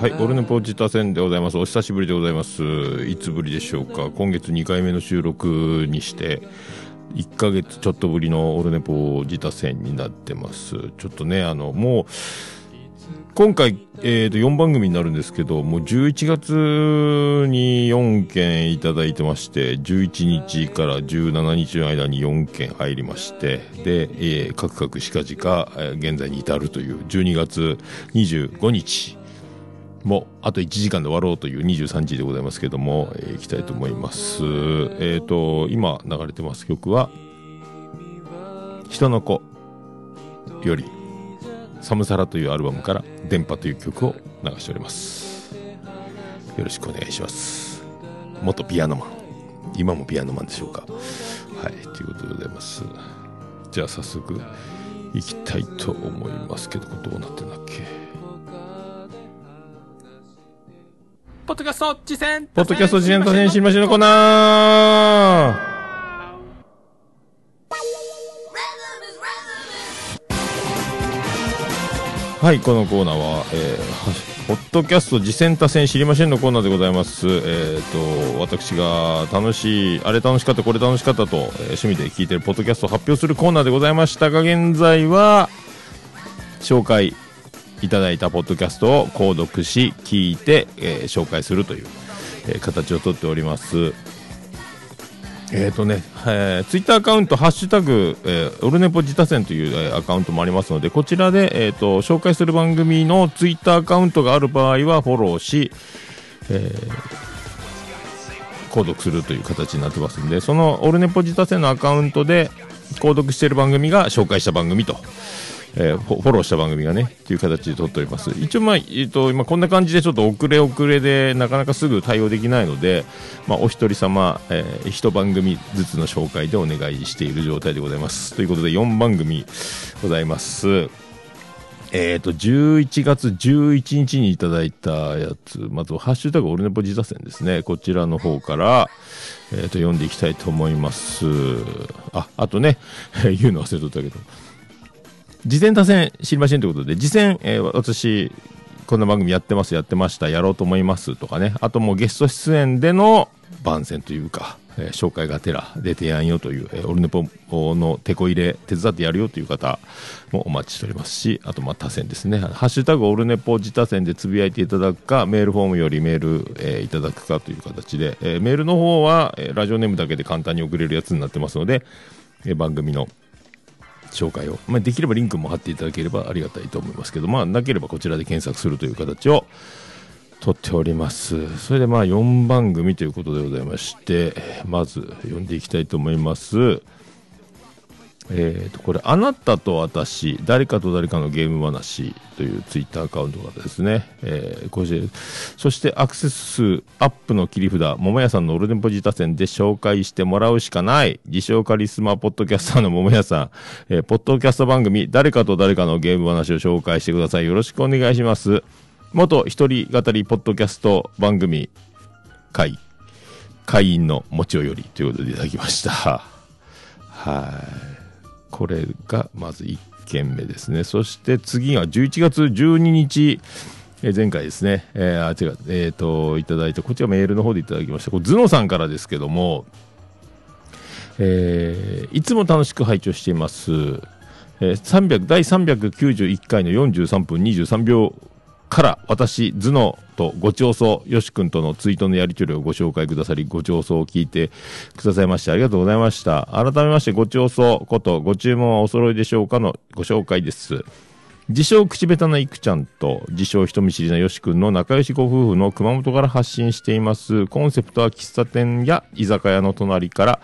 はい、オルネポジタ戦でございます。お久しぶりでございます。いつぶりでしょうか。今月2回目の収録にして、1ヶ月ちょっとぶりのオルネポジタ戦になってます。ちょっとね、あの、もう、今回、えー、と4番組になるんですけど、もう11月に4件いただいてまして、11日から17日の間に4件入りまして、で、えー、カクカクしかじか、現在に至るという12月25日、もあと1時間で終わろうという23時でございますけども、えー、いきたいと思います。えっ、と、今流れてます曲は、人の子より、寒さらというアルバムから、電波という曲を流しております。よろしくお願いします。元ピアノマン。今もピアノマンでしょうか。はい、ということでございます。じゃあ早速、行きたいと思いますけど、どうなってんだっけ？ポッドキャスト実践ポッドキャスト自演と選知りましょうのコーナーはい、このコーナーは、えー、ポッドキャスト次戦多戦知りませんのコーナーでございます。えっ、と、私が楽しい、あれ楽しかった、これ楽しかったと、えー趣味で聞いてるポッドキャストを発表するコーナーでございましたが、現在は、紹介いただいたポッドキャストを購読し、聞いて、えー紹介するという、えー形をとっております。えっ、とね、えー、ツイッターアカウント、ハッシュタグ、えーオルネポ自他戦という、えーアカウントもありますので、こちらで、えっ、と、紹介する番組のツイッターアカウントがある場合はフォローし、えー購読するという形になってますんで、そのオルネポ自他戦のアカウントで購読している番組が紹介した番組と、えーフォローした番組がね、っていう形で撮っております。一応まあ、えっ、と、今こんな感じでちょっと遅れ遅れでなかなかすぐ対応できないので、まあ、お一人様、えー一番組ずつの紹介でお願いしている状態でございます。ということで4番組ございます。えっ、と、11月11日にいただいたやつ、まず、ハッシュタグオルネポ自他戦ですね。こちらの方から、えっ、と、読んでいきたいと思います。あ、あとね、言うの忘れとったけど、事前多戦知りませんということで、事前、えー私、こんな番組やってます、やってました、やろうと思いますとかね、あともうゲスト出演での番宣というか、えー紹介がてら出てやんよという、えーオルネポのテこ入れ手伝ってやるよという方もお待ちしておりますし、あとまあ多選ですね、ハッシュタグオルネポ自他戦でつぶやいていただくか、メールフォームよりメール、えーいただくかという形で、えーメールの方は、えーラジオネームだけで簡単に送れるやつになってますので、えー番組の紹介を、まあ、できればリンクも貼っていただければありがたいと思いますけど、まあ、なければこちらで検索するという形を取っております。それでまあ4番組ということでございまして、まず読んでいきたいと思います。えー、とこれ、あなたと私、誰かと誰かのゲーム話というツイッターアカウントがですね、えーこちらそしてアクセス数アップの切り札、桃屋さんのオルネポジタ戦で紹介してもらうしかない、自称カリスマポッドキャスターの桃屋さん、えーポッドキャスト番組、誰かと誰かのゲーム話を紹介してください。よろしくお願いします。元一人語りポッドキャスト番組会、会員のもちおよりということでいただきました。はい。これがまず1件目ですね。そして次が11月12日、えー前回ですね、えーあ、違う、えっ、と、いただいた、こちらメールの方でいただきました。これ、ズノさんからですけども、えーいつも楽しく拝聴しています。えー300第391回の43分23秒から私、頭脳とご調査、よし君とのツイートのやり取りをご紹介くださり、ご調査を聞いてくださいましてありがとうございました。改めまして、ご調査こと、ご注文はお揃いでしょうかのご紹介です。自称口下手ないくちゃんと自称人見知りなよし君の仲良しご夫婦の熊本から発信しています。コンセプトは喫茶店や居酒屋の隣から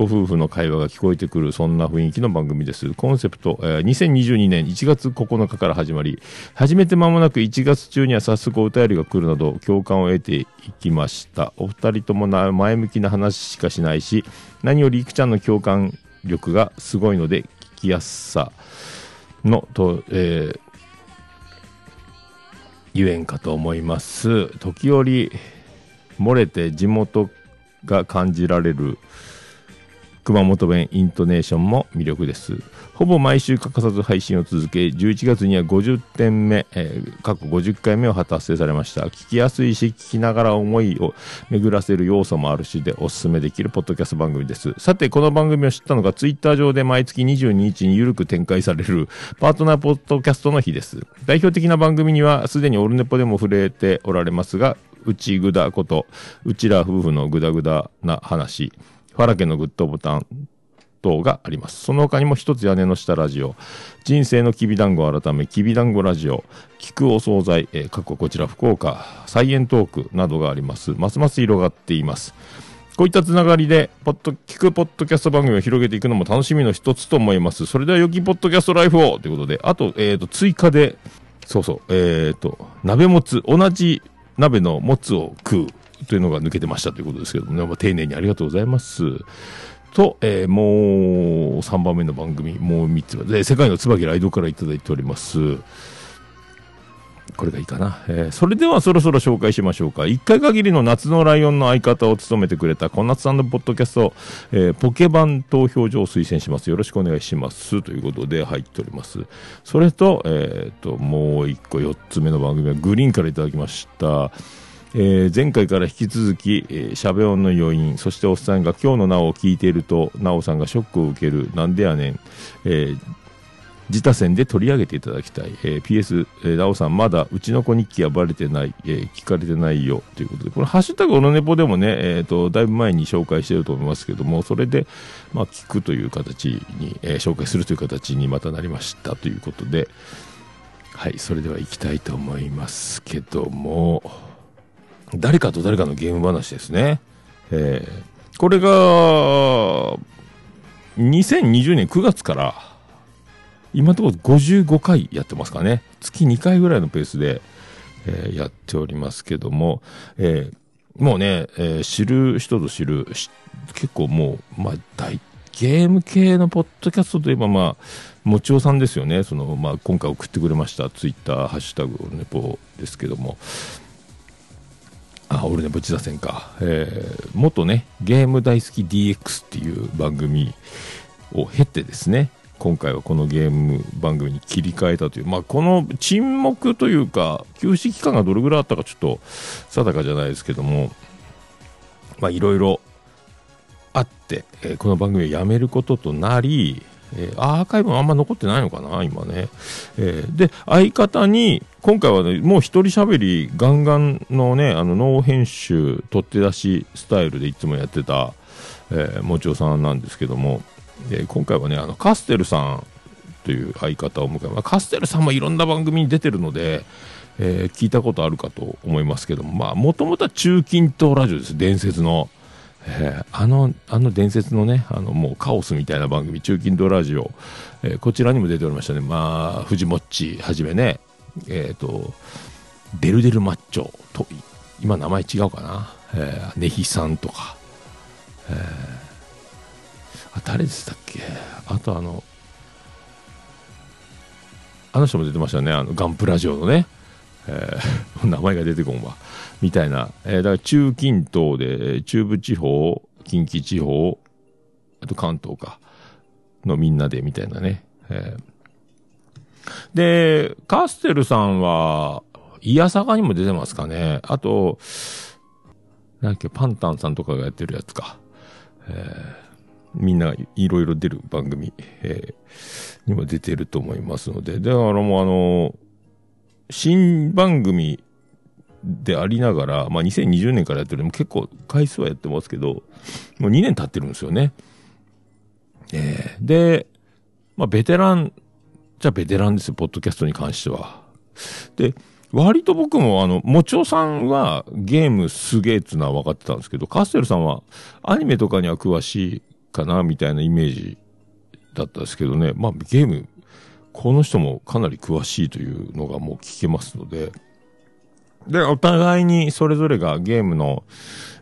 ご夫婦の会話が聞こえてくる、そんな雰囲気の番組です。コンセプト、えー2022年1月9日から始まり、始めて間もなく1月中には早速お便りが来るなど、共感を得ていきました。お二人とも前向きな話しかしないし、何よりいくちゃんの共感力がすごいので、聞きやすさの、と、えーゆえんかと思います。時折、漏れて地元が感じられる熊本弁イントネーションも魅力です。ほぼ毎週欠かさず配信を続け、11月には50点目、えー過去50回目を達成されました。聞きやすいし、聞きながら思いを巡らせる要素もあるしでおすすめできるポッドキャスト番組です。さて、この番組を知ったのがツイッター上で毎月22日に緩く展開されるパートナーポッドキャストの日です。代表的な番組にはすでにオルネポでも触れておられますが、うちぐだこと、うちら夫婦のぐだぐだな話、ファラ家のグッドボタン等があります。その他にも一つ屋根の下ラジオ、人生のきびだんご改め、きびだんごラジオ、聞くお惣菜、えー、過去こちら福岡、サイエントークなどがあります。ますます広がっています。こういったつながりで、ポッド、聞くポッドキャスト番組を広げていくのも楽しみの一つと思います。それでは、良きポッドキャストライフをということで、あと、えっ、と、追加で、そうそう、えっ、と、鍋もつ、同じ鍋のもつを食うというのが抜けてましたということですけどもね、まあ、丁寧にありがとうございます。と、えーもう3番目の番組、もう3つ目で、世界の椿ライドからいただいております。これがいいかな。えーそれではそろそろ紹介しましょうか。1回限りの夏のライオンの相方を務めてくれた小夏さんのポッドキャスト、えーポケバン投票所を推薦します。よろしくお願いします。ということで入っております。それと、えっ、と、もう1個4つ目の番組はグリーンからいただきました。えー前回から引き続き、えー、しゃべ音の余韻、そしておっさんが今日のなおを聞いていると、なおさんがショックを受ける、なんでやねん、えー自他戦で取り上げていただきたい。えー PS、えー、なおさん、まだうちの子日記はバレてない、えー聞かれてないよ、ということで、これ、ハッシュタグオロネポでもね、えっ、と、だいぶ前に紹介してると思いますけども、それで、まあ、聞くという形に、えー紹介するという形にまたなりましたということで、はい、それでは行きたいと思いますけども、誰かと誰かのゲーム話ですね。えーこれが、2020年9月から、今のところ55回やってますかね。月2回ぐらいのペースで、えーやっておりますけども、えーもうね、えー知る人ぞ知る、結構もう、まあ、大、ゲーム系のポッドキャストといえば、まあ、もちおさんですよね。その、まあ、今回送ってくれました、ツイッター、ハッシュタグ、ネポですけども、あ、俺ね、ぶち出せんか。えー、元ね、ゲーム大好き DX っていう番組を経てですね、今回はこのゲーム番組に切り替えたという、まあ、この沈黙というか、休止期間がどれぐらいあったかちょっと定かじゃないですけども、まあ、いろいろあって、えーこの番組をやめることとなり、えアーカイブもあんま残ってないのかな、今ね。えーで、相方に、今回はね、もう一人喋り、ガンガンのね、あの、ノー編集、取って出しスタイルでいつもやってた、えーもちおさんなんですけども、で今回はね、あの、カステルさんという相方を迎え、まあ、カステルさんもいろんな番組に出てるので、え聞いたことあるかと思いますけども、まあ、もともとは中近東ラジオです、伝説の。えーあの、あの伝説のね、あの、もうカオスみたいな番組、中近東ラジオ、えーこちらにも出ておりましたね。まあ、藤もっちはじめね、えっ、と、デルデルマッチョと、今名前違うかな、えー、ネヒさんとか、えーあ、誰でしたっけ？あとあの、あの人も出てましたね、あの、ガンプラジオのね、えー 名前が出てこんわ。みたいな。えーだから中近東で、中部地方、近畿地方、あと関東か、のみんなで、みたいなね。えーで、カステルさんは、イヤサガにも出てますかね。あと、なんだっけ、パンタンさんとかがやってるやつか。えーみんないろいろ出る番組、えーにも出てると思いますので、だからもうあの、新番組でありながら、まあ、2020年からやってるのも結構回数はやってますけど、もう2年経ってるんですよね。えーで、まあ、ベテラン、じゃベテランですよ、ポッドキャストに関しては。で、割と僕もあの、もちおさんはゲームすげえっつうのは分かってたんですけど、カステルさんはアニメとかには詳しいかな、みたいなイメージだったんですけどね。まあ、ゲーム、この人もかなり詳しいというのがもう聞けますので、で、お互いにそれぞれがゲームの、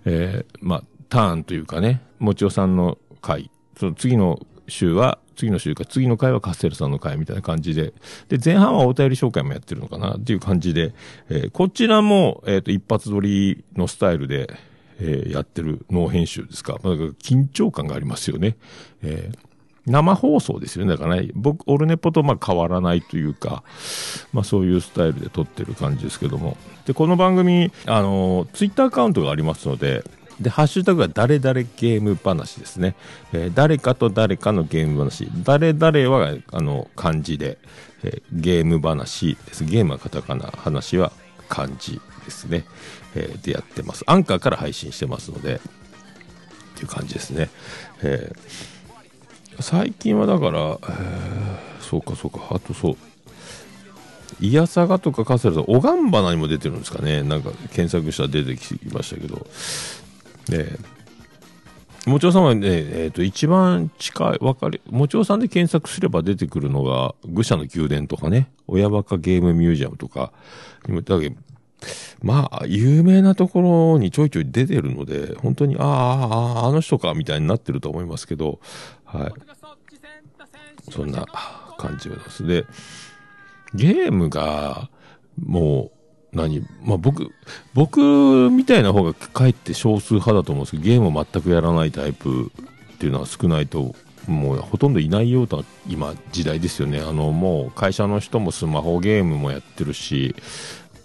えーまあ、ターンというかね、もちおさんの回、その次の週は、次の週か、次の回はカステルさんの回みたいな感じで、で、前半はお便り紹介もやってるのかなっていう感じで、えーこちらも、えっ、と、一発撮りのスタイルで、えーやってる脳編集ですか。まあか緊張感がありますよね。えー生放送ですよね。だからね、僕、オルネポとまあ変わらないというか、まあそういうスタイルで撮ってる感じですけども。で、この番組、あの、ツイッターアカウントがありますので、で、ハッシュタグは誰々ゲーム話ですね。えー誰かと誰かのゲーム話。誰々は、あの、漢字で、えーゲーム話です。ゲームはカタカナ、話は漢字ですね。えーでやってます。アンカーから配信してますので、っていう感じですね。えー最近はだから、そうかそうか、あとそう、イヤサガとかカセルさん、オガンバナにも出てるんですかね。なんか検索したら出てきましたけど。で、もちろさんはね、えっ、と、一番近い、わかり、もちろさんで検索すれば出てくるのが、愚者の宮殿とかね、親バカゲームミュージアムとか、だけまあ、有名なところにちょいちょい出てるので、本当に、ああ、あの人か、みたいになってると思いますけど、はい。そんな感じがします。で、ゲームが、もう、何まあ僕、僕みたいな方がかえって少数派だと思うんですけど、ゲームを全くやらないタイプっていうのは少ないと、もうほとんどいないような今時代ですよね。あの、もう会社の人もスマホゲームもやってるし、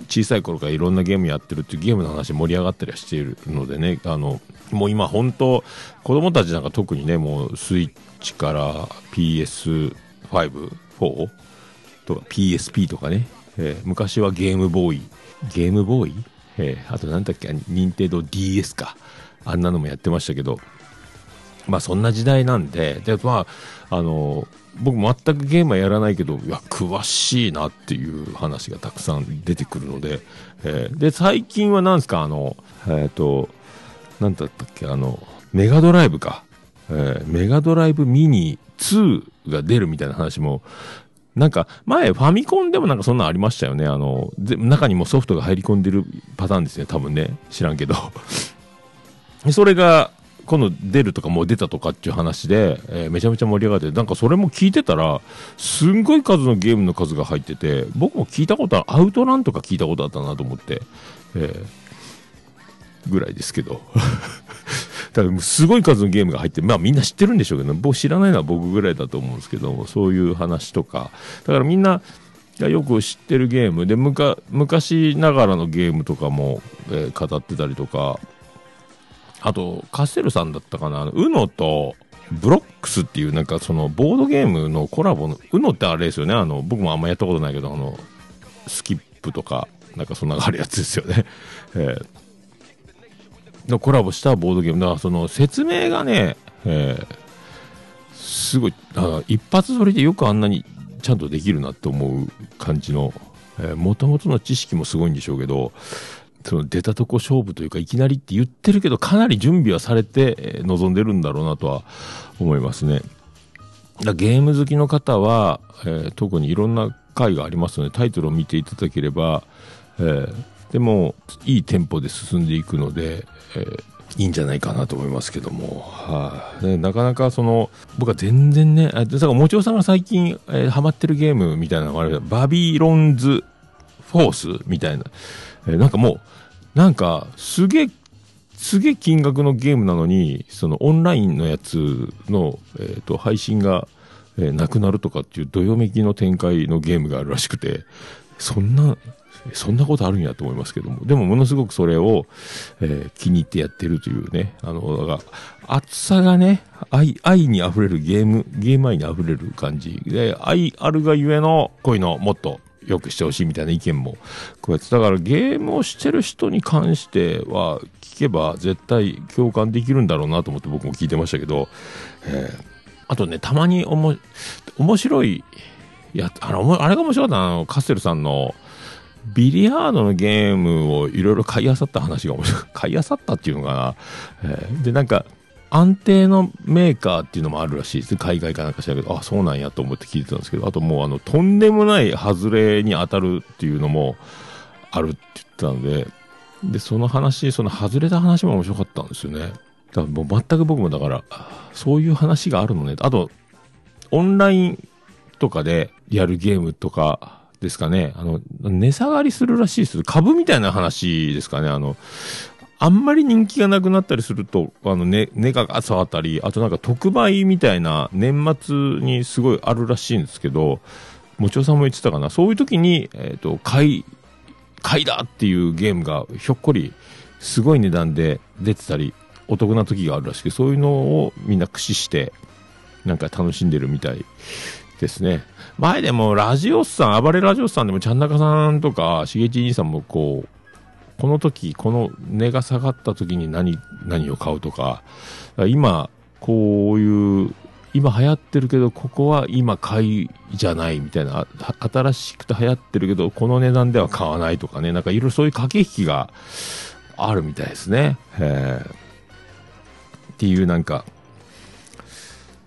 小さい頃からいろんなゲームやってるっていうゲームの話盛り上がったりはしているのでね、あの、もう今本当、子供たちなんか特にね、もうスイッチから PS5、4とか PSP とかね、えー昔はゲームボーイ、ゲームボーイ？えーあとなんだっけ、任天堂 DS か。あんなのもやってましたけど、まあそんな時代なんで、で、まあ、あの、僕全くゲームはやらないけど、いや、詳しいなっていう話がたくさん出てくるので、えーで、最近は何ですか、あの、えっ、と、なんだったっけ、あの、メガドライブか。えーメガドライブミニ2が出るみたいな話も、なんか、前、ファミコンでもなんかそんなんありましたよね。あの、中にもソフトが入り込んでるパターンですね。多分ね。知らんけど。それが、今度出るとかもう出たとかっていう話で、えーめちゃめちゃ盛り上がって、なんかそれも聞いてたら、すんごい数のゲームの数が入ってて、僕も聞いたことある、アウトランとか聞いたことあったなと思って、えーぐらいですけど。だからすごい数のゲームが入って、まあみんな知ってるんでしょうけど、僕知らないのは僕ぐらいだと思うんですけど、そういう話とか、だからみんながよく知ってるゲーム。で、むか昔ながらのゲームとかも、えー語ってたりとか、あと、カステルさんだったかな、あのと、ブロックスっていうなんかそのボードゲームのコラボの、UNO ってあれですよね、あの、僕もあんまやったことないけど、あの、スキップとか、なんかそんなのあるやつですよね。えーのコラボしたボードゲーム。だからその説明がね、えーすごい、あ一発撮りでよくあんなにちゃんとできるなって思う感じの、えー、元々の知識もすごいんでしょうけど、その出たとこ勝負というか、いきなりって言ってるけど、かなり準備はされて、えー臨んでるんだろうなとは思いますね。だゲーム好きの方は、えー特にいろんな回がありますので、タイトルを見ていただければ、えーでも、いいテンポで進んでいくので、えーいいんじゃないかなと思いますけども、はい、ねなかなかその、僕は全然ね、あだから、もちろさんが最近、えーハマってるゲームみたいなのがあるバビロンズフォースみたいな、えーなんかもう、なんか、すげえ、すげえ金額のゲームなのに、そのオンラインのやつの、えっ、と、配信が、えーなくなるとかっていうどよめきの展開のゲームがあるらしくて、そんな、そんなことあるんやと思いますけども、でもものすごくそれを、えー気に入ってやってるというね、あの、だから、熱さがね、愛、愛に溢れるゲーム、ゲーム愛に溢れる感じで、愛あるがゆえの、こういうのもっと良くしてほしいみたいな意見もこうやって、だからゲームをしてる人に関しては、聞けば絶対共感できるんだろうなと思って僕も聞いてましたけど、えーあとね、たまにおも、面白い、や、あの、あれが面白かったなあの、カステルさんの、ビリヤードのゲームをいろいろ買い漁った話が面白い。買い漁ったっていうのかな。えーで、なんか、安定のメーカーっていうのもあるらしいです。海外かなんか知らんけど、あ、そうなんやと思って聞いてたんですけど、あともうあの、とんでもない外れに当たるっていうのもあるって言ってたので、で、その話、その外れた話も面白かったんですよね。だからもう全く僕もだから、そういう話があるのね。あと、オンラインとかでやるゲームとかですかね。あの、値下がりするらしいです。株みたいな話ですかね。あの、あんまり人気がなくなったりすると、あの、ね、値がガツあったり、あとなんか特売みたいな年末にすごいあるらしいんですけど、もちおさんも言ってたかな、そういう時に、えっ、ー、と、買い、買いだっていうゲームがひょっこり、すごい値段で出てたり、お得な時があるらしく、そういうのをみんな駆使して、なんか楽しんでるみたいですね。前でもラジオスさん、暴れラジオスさんでもちゃんなかさんとか、しげち兄さんもこう、この時、この値が下がった時に何、何を買うとか、今、こういう、今流行ってるけど、ここは今買いじゃないみたいな、新しくて流行ってるけど、この値段では買わないとかね、なんかいろいろそういう駆け引きがあるみたいですね。っていうなんか、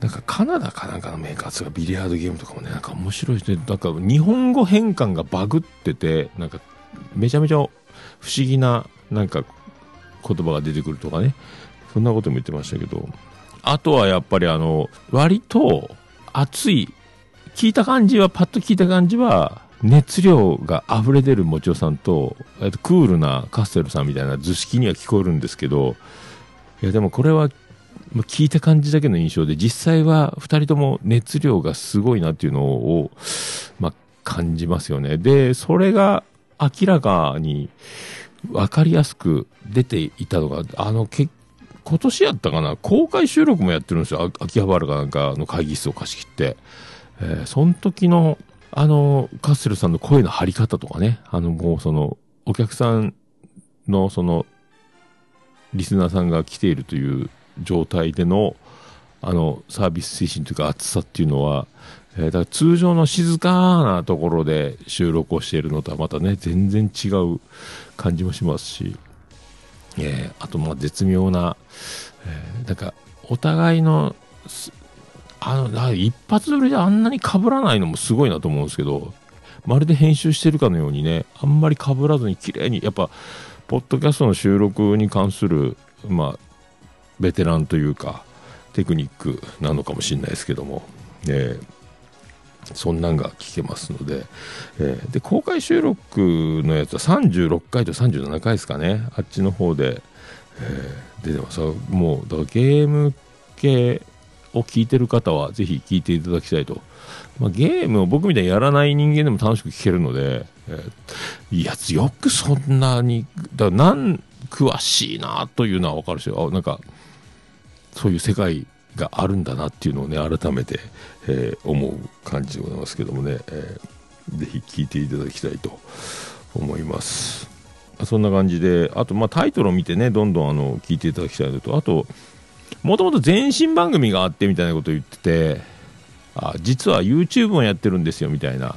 なんかカナダかなんかのメーカーがビリヤードゲームとかもね、なんか面白いですね。なんか日本語変換がバグってて、なんかめちゃめちゃ不思議な、なんか、言葉が出てくるとかね。そんなことも言ってましたけど。あとはやっぱりあの、割と熱い、聞いた感じは、パッと聞いた感じは、熱量が溢れ出るもちおさんと、と、クールなカステルさんみたいな図式には聞こえるんですけど、いやでもこれは、聞いた感じだけの印象で、実際は2人とも熱量がすごいなっていうのを、まあ、感じますよね。で、それが明らかに分かりやすく出ていたのが、あの、け今年やったかな、公開収録もやってるんですよ。秋葉原かなんかの会議室を貸し切って。えー、その時の、あの、カッセルさんの声の張り方とかね、あの、もうその、お客さんのその、リスナーさんが来ているという状態での、あの、サービス精神というか熱さっていうのは、えー、だから通常の静かなところで収録をしているのとはまたね、全然違う感じもしますし、えー、あとまあ絶妙な、えー、なんかお互いの、あの、一発撮りであんなに被らないのもすごいなと思うんですけど、まるで編集してるかのようにね、あんまり被らずに綺麗に、やっぱ、ポッドキャストの収録に関する、まあ、ベテランというか、テクニックなのかもしれないですけども、えーそんなんが聞けますので、えー、で、公開収録のやつは36回と37回ですかね、あっちの方で、えー、出てます。もう、だゲーム系を聞いてる方は、ぜひ聞いていただきたいと。まあ、ゲームを僕みたいにやらない人間でも楽しく聞けるので、えー、いや、よくそんなに、だなん詳しいなというのはわかるし、あ、なんか、そういう世界があるんだなっていうのをね、改めて、えー、思う感じでございますけどもね、えー、ぜひ聴いていただきたいと思います。そんな感じで、あと、まあ、タイトルを見てね、どんどんあの聞いていただきたいのと、あと、もともと前身番組があってみたいなことを言ってて、あ実は YouTube もやってるんですよみたいな、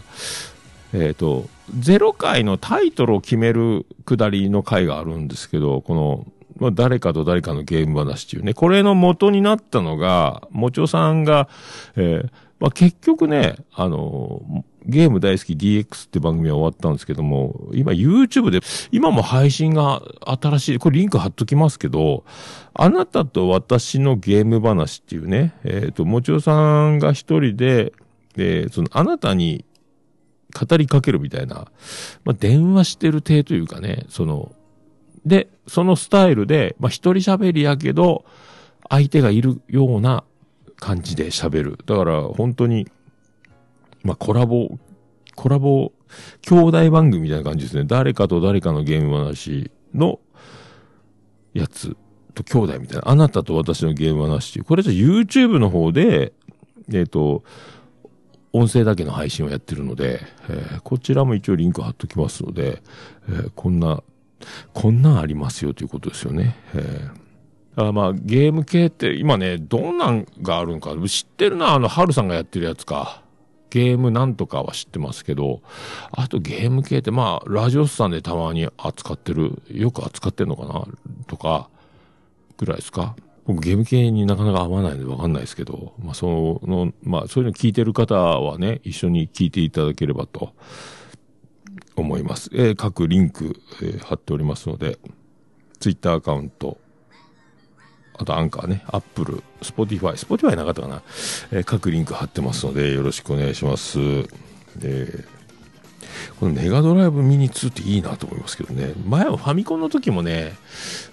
えっ、ー、と、0回のタイトルを決めるくだりの回があるんですけど、このまあ、誰かと誰かのゲーム話っていうね、これの元になったのが、もちおさんが、えー、まあ、結局ね、あのー、ゲーム大好き DX って番組は終わったんですけども、今 YouTube で、今も配信が新しい、これリンク貼っときますけど、あなたと私のゲーム話っていうね、えっ、ー、と、もちおさんが一人で、えー、その、あなたに語りかけるみたいな、まあ、電話してる体というかね、その、で、そのスタイルで、まあ、一人喋りやけど、相手がいるような感じで喋る。だから本当に、まあ、コラボ、コラボ、兄弟番組みたいな感じですね。誰かと誰かのゲーム話のやつと兄弟みたいな。あなたと私のゲーム話っていう。これじゃ YouTube の方で、えっ、ー、と、音声だけの配信をやってるので、えー、こちらも一応リンク貼っときますので、えー、こんなこんなんありますよということですよね。え。ー、あまあ、ゲーム系って今ね、どんなんがあるんか、知ってるな、あの、ハルさんがやってるやつか。ゲームなんとかは知ってますけど、あとゲーム系ってまあ、ラジオスさんでたまに扱ってる、よく扱ってんのかな？とか、ぐらいですか？僕ゲーム系になかなか合わないのでわかんないですけど、まあその、まあそういうの聞いてる方はね、一緒に聞いていただければと。思います。えー、各リンク、えー、貼っておりますので、ツイッターアカウント、あとアンカーね、アップル、スポティファイ、スポティファイなかったかな、えー、各リンク貼ってますので、よろしくお願いします。えー、このメガドライブミニ2っていいなと思いますけどね。前はファミコンの時もね、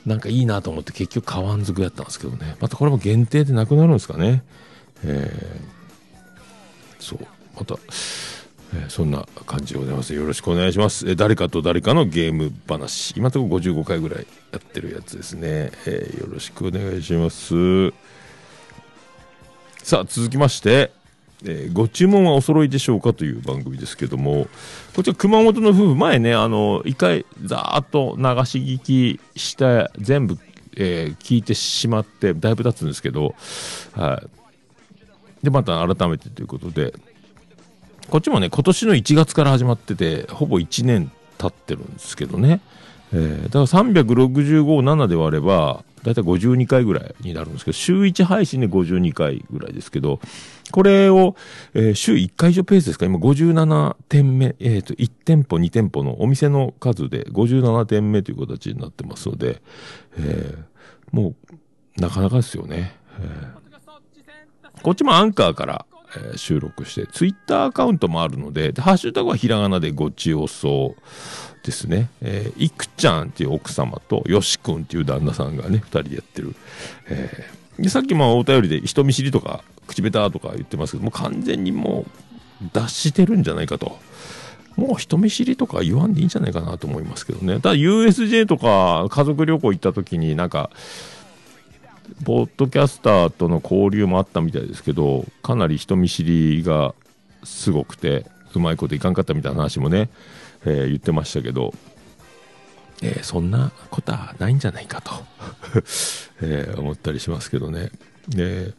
なんかいいなと思って結局買わんずくやったんですけどね。またこれも限定でなくなるんですかね。えー、そう。また、えーそんな感じでございます。よろしくお願いします。えー誰かと誰かのゲーム話。今のところ55回ぐらいやってるやつですね。えーよろしくお願いします。さあ、続きまして、えーご注文はお揃いでしょうかという番組ですけども、こちら熊本の夫婦、前ね、あの、一回ざーっと流し聞きして、全部、えー聞いてしまって、だいぶ経つんですけど、はい。で、また改めてということで、こっちもね、今年の1月から始まってて、ほぼ1年経ってるんですけどね。えーだから365を7で割れば、だいたい52回ぐらいになるんですけど、週1配信で52回ぐらいですけど、これを、えー週1回以上ペースですか？今57点目、えっ、と、1店舗、2店舗のお店の数で57点目という形になってますので、えーもう、なかなかですよね。えーこっちもアンカーから、ー収録して、ツイッターアカウントもあるので、でハッシュタグはひらがなでごちおそうですね。えーいくちゃんっていう奥様と、よしくんっていう旦那さんがね、二人でやってる。えーでさっきもお便りで人見知りとか、口下手とか言ってますけど、もう完全にもう、脱してるんじゃないかと。もう人見知りとか言わんでいいんじゃないかなと思いますけどね。ただ USJ とか家族旅行行った時になんか、ポッドキャスターとの交流もあったみたいですけど、かなり人見知りがすごくて、うまいこといかんかったみたいな話もね、えー言ってましたけど、えーそんなことはないんじゃないかと、えー思ったりしますけどね。で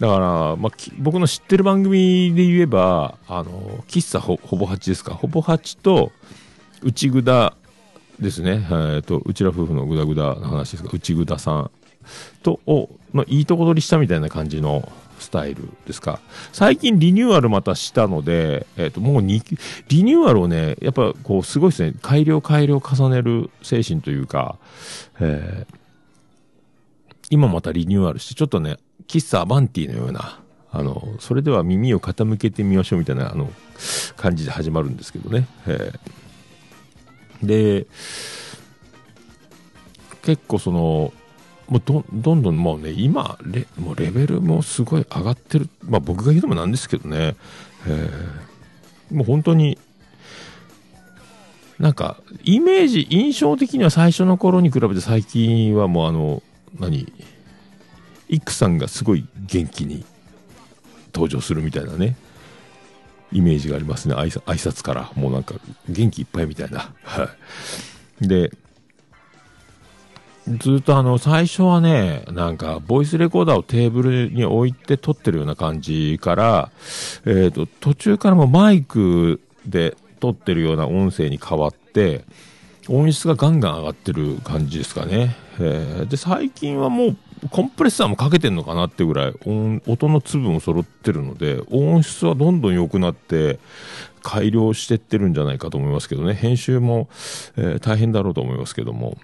だから、まあ、僕の知ってる番組で言えば、あの、喫茶ほぼ八ですか。ほぼ八と、内ぐだですね。えーと、うちら夫婦のぐだぐだの話ですが、内ぐださんと、を、のいいとこ取りしたみたいな感じのスタイルですか。最近リニューアルまたしたので、えっ、と、もうにリニューアルをね、やっぱこう、すごいですね。改良改良重ねる精神というか、えー今またリニューアルして、ちょっとね、喫茶アバンティのような、あの、それでは耳を傾けてみましょうみたいな、あの、感じで始まるんですけどね。えーで、結構その、もうどどんどんもうね、今レ、もうレベルもすごい上がってる。まあ僕が言うのもなんですけどね、えーもう本当に、なんか、イメージ、印象的には最初の頃に比べて最近はもうあの、何、イクさんがすごい元気に登場するみたいなね、イメージがありますね。挨拶から。もうなんか元気いっぱいみたいな。はい。で、ずっとあの、最初はね、なんか、ボイスレコーダーをテーブルに置いて撮ってるような感じから、えっ、と、途中からもマイクで撮ってるような音声に変わって、音質がガンガン上がってる感じですかね。えーで、最近はもう、コンプレッサーもかけてんのかなってぐらい、音音の粒も揃ってるので、音質はどんどん良くなって、改良してってるんじゃないかと思いますけどね。編集も、えー大変だろうと思いますけども。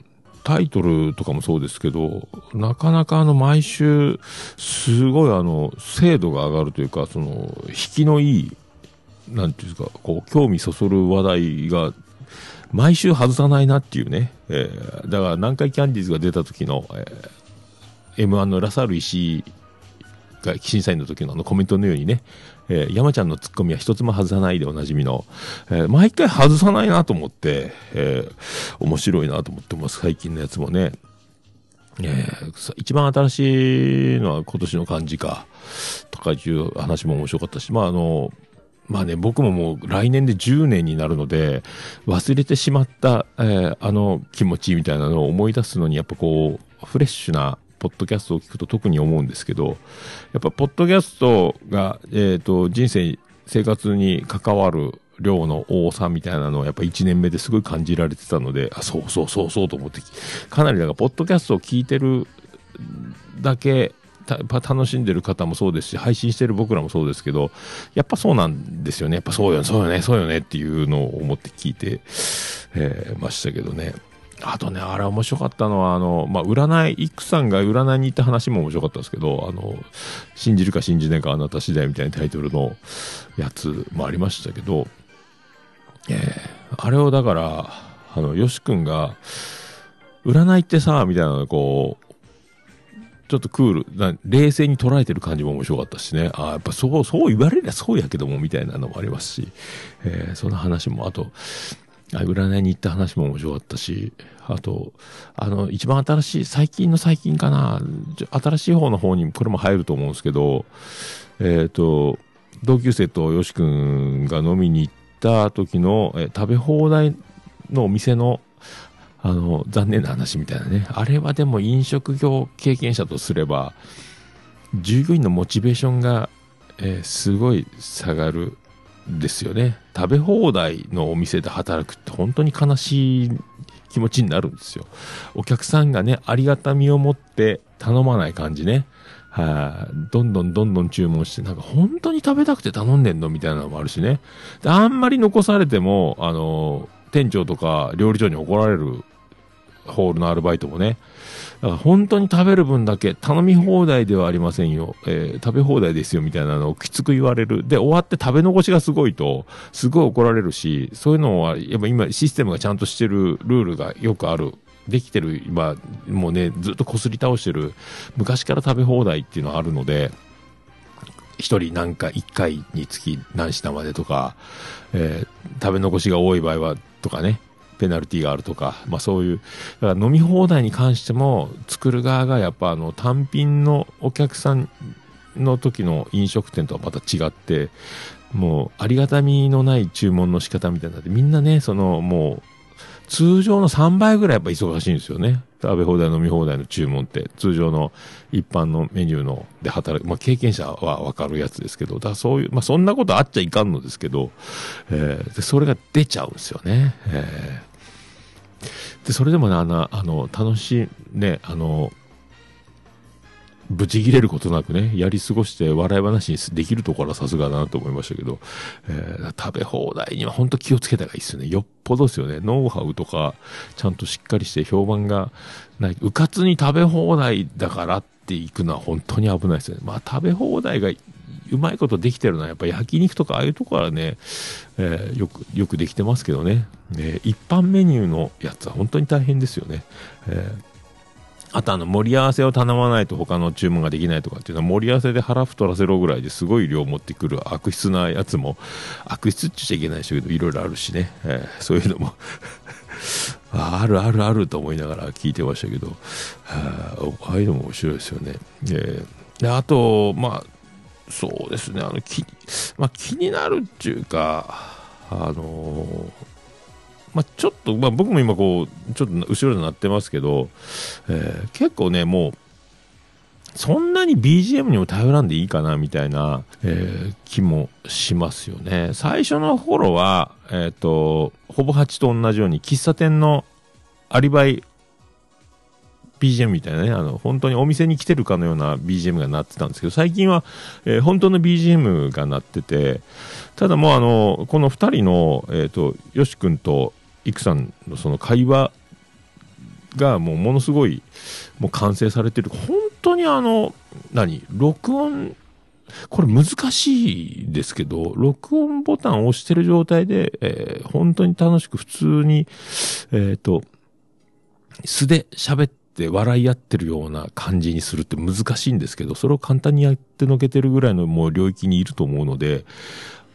タイトルとかもそうですけど、なかなかあの毎週、すごいあの、精度が上がるというか、その、引きのいい、なんていうんですか、こう、興味そそる話題が、毎週外さないなっていうね。えーだから南海キャンディーズが出た時の、えー M1 のラサール石井が審査員の時のあのコメントのようにね、えー山ちゃんのツッコミは一つも外さないでおなじみの、えー毎回外さないなと思って、えー面白いなと思ってます、最近のやつもね。えー一番新しいのは今年の漢字か、とかいう話も面白かったし、まああの、まあね、僕ももう来年で10年になるので、忘れてしまった、えーあの気持ちみたいなのを思い出すのに、やっぱこう、フレッシュなポッドキャストを聞くと特に思うんですけど、やっぱポッドキャストが、えっ、と、人生、生活に関わる量の多さみたいなのをやっぱ1年目ですごい感じられてたので、あ、そうそうそうそうと思って、かなりなんかポッドキャストを聞いてるだけ、楽しんでる方もそうですし、配信してる僕らもそうですけど、やっぱそうなんですよね。やっぱそうよね、そうよね、そうよねっていうのを思って聞いて、えーましたけどね。あとね、あれ面白かったのは、あの、まあ、占い、イクさんが占いに行った話も面白かったですけど、あの、信じるか信じないかあなた次第みたいなタイトルのやつもありましたけど、えーあれをだから、あの、よし君が、占いってさ、みたいなのこう、ちょっとクールな、冷静に捉えてる感じも面白かったしね。あ、やっぱそう、そう言われりゃそうやけども、みたいなのもありますし、えーその話も、あと、占いに行った話も面白かったし、あと、あの、一番新しい、最近の最近かな、新しい方の方にこれも入ると思うんですけど、えっ、と、同級生とよし君が飲みに行った時の、え食べ放題のお店の、あの、残念な話みたいなね。あれはでも飲食業経験者とすれば、従業員のモチベーションが、えーすごい下がるですよね。食べ放題のお店で働くって本当に悲しい気持ちになるんですよ。お客さんがね、ありがたみを持って頼まない感じね。はい、どんどんどんどん注文して、なんか本当に食べたくて頼んでんのみたいなのもあるしね。であんまり残されても、あの、店長とか料理長に怒られるホールのアルバイトもね。だから本当に食べる分だけ頼み放題ではありませんよ。えー食べ放題ですよみたいなのをきつく言われる。で、終わって食べ残しがすごいと、すごい怒られるし、そういうのは、やっぱ今システムがちゃんとしてるルールがよくある。できてる、今、もうね、ずっと擦り倒してる、昔から食べ放題っていうのはあるので、一人なんか一回につき何品までとか、えー食べ残しが多い場合は、とかね、ペナルティがあるとか、まあそういう、だから飲み放題に関しても、作る側がやっぱあの単品のお客さんの時の飲食店とはまた違って、もうありがたみのない注文の仕方みたいなって、みんなね、そのもう、通常の3倍ぐらいやっぱ忙しいんですよね。食べ放題飲み放題の注文って、通常の一般のメニューので働く、まあ経験者はわかるやつですけど、だそういう、まあそんなことあっちゃいかんのですけど、えーで、それが出ちゃうんですよね。えー。で、それでもね、あの、あの、楽しい、ね、あの、ぶち切れることなくね、やり過ごして笑い話にできるところはさすがだなと思いましたけど、えー食べ放題には本当気をつけた方がいいですよね。よっぽどですよね。ノウハウとか、ちゃんとしっかりして評判がない。うかつに食べ放題だからって行くのは本当に危ないですよね。まあ食べ放題がうまいことできてるのはやっぱ焼肉とかああいうところはね、えーよく、よくできてますけどね。ね一般メニューのやつは本当に大変ですよね。えーあとあの盛り合わせを頼まないと他の注文ができないとかっていうのは盛り合わせで腹太らせろぐらいですごい量持ってくる悪質なやつも悪質っちゃいけないでしょうけどいろいろあるしね、えーそういうのも。あるあるあると思いながら聞いてましたけど。ああいうのも面白いですよね。えーであとまあそうですね。あの気,、まあ、気になるっていうかあのーまあ、ちょっと、まあ、僕も今こう、ちょっと後ろで鳴ってますけど、えー結構ね、もう、そんなに BGM にも頼らんでいいかな、みたいな、えー気もしますよね。最初の頃は、えっ、と、ほぼ8と同じように、喫茶店のアリバイ BGM みたいなね、あの、本当にお店に来てるかのような BGM が鳴ってたんですけど、最近は、えー本当の BGM が鳴ってて、ただもうあの、この二人の、えっ、と、よし君といくさんのその会話がもうものすごい、もう完成されてる。本当にあの、何？録音、これ難しいですけど、録音ボタンを押してる状態で、えー本当に楽しく普通に、えっ、と、素で喋って笑い合ってるような感じにするって難しいんですけど、それを簡単にやってのけてるぐらいのもう領域にいると思うので、